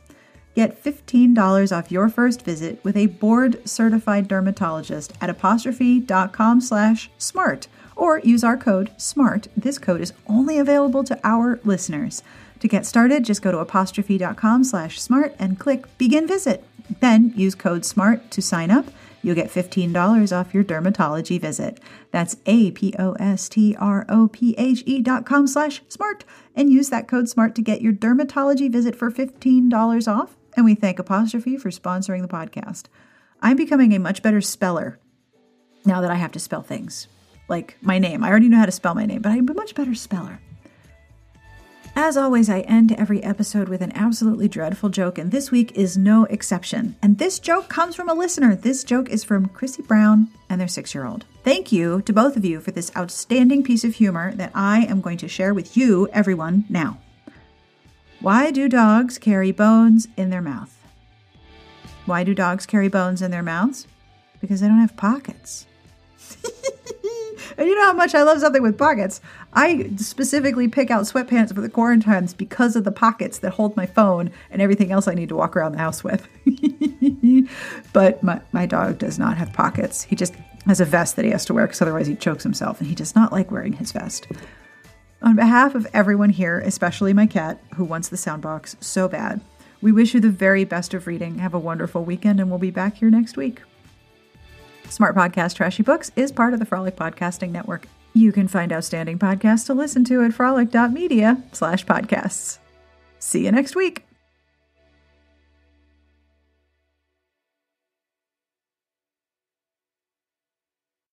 Speaker 1: Get $15 off your first visit with a board certified dermatologist at apostrophe.com slash smart or use our code SMART. This code is only available to our listeners. To get started, just go to apostrophe.com slash smart and click begin visit. Then use code SMART to sign up. You'll get $15 off your dermatology visit. That's A-P-O-S-T-R-O-P-H-E dot com slash smart and use that code SMART to get your dermatology visit for $15 off. And we thank Apostrophe for sponsoring the podcast. I'm becoming a much better speller now that I have to spell things like my name. I already know how to spell my name, but I'm a much better speller. As always, I end every episode with an absolutely dreadful joke, and this week is no exception. And this joke comes from a listener. This joke is from Chrissy Brown and their six year old. Thank you to both of you for this outstanding piece of humor that I am going to share with you, everyone, now. Why do dogs carry bones in their mouth? Why do dogs carry bones in their mouths? Because they don't have pockets. And you know how much I love something with pockets. I specifically pick out sweatpants for the quarantines because of the pockets that hold my phone and everything else I need to walk around the house with. but my, my dog does not have pockets. He just has a vest that he has to wear because otherwise he chokes himself, and he does not like wearing his vest. On behalf of everyone here, especially my cat, who wants the soundbox so bad, we wish you the very best of reading. Have a wonderful weekend, and we'll be back here next week. Smart Podcast Trashy Books is part of the Frolic Podcasting Network. You can find outstanding podcasts to listen to at frolic.media slash podcasts. See you next week.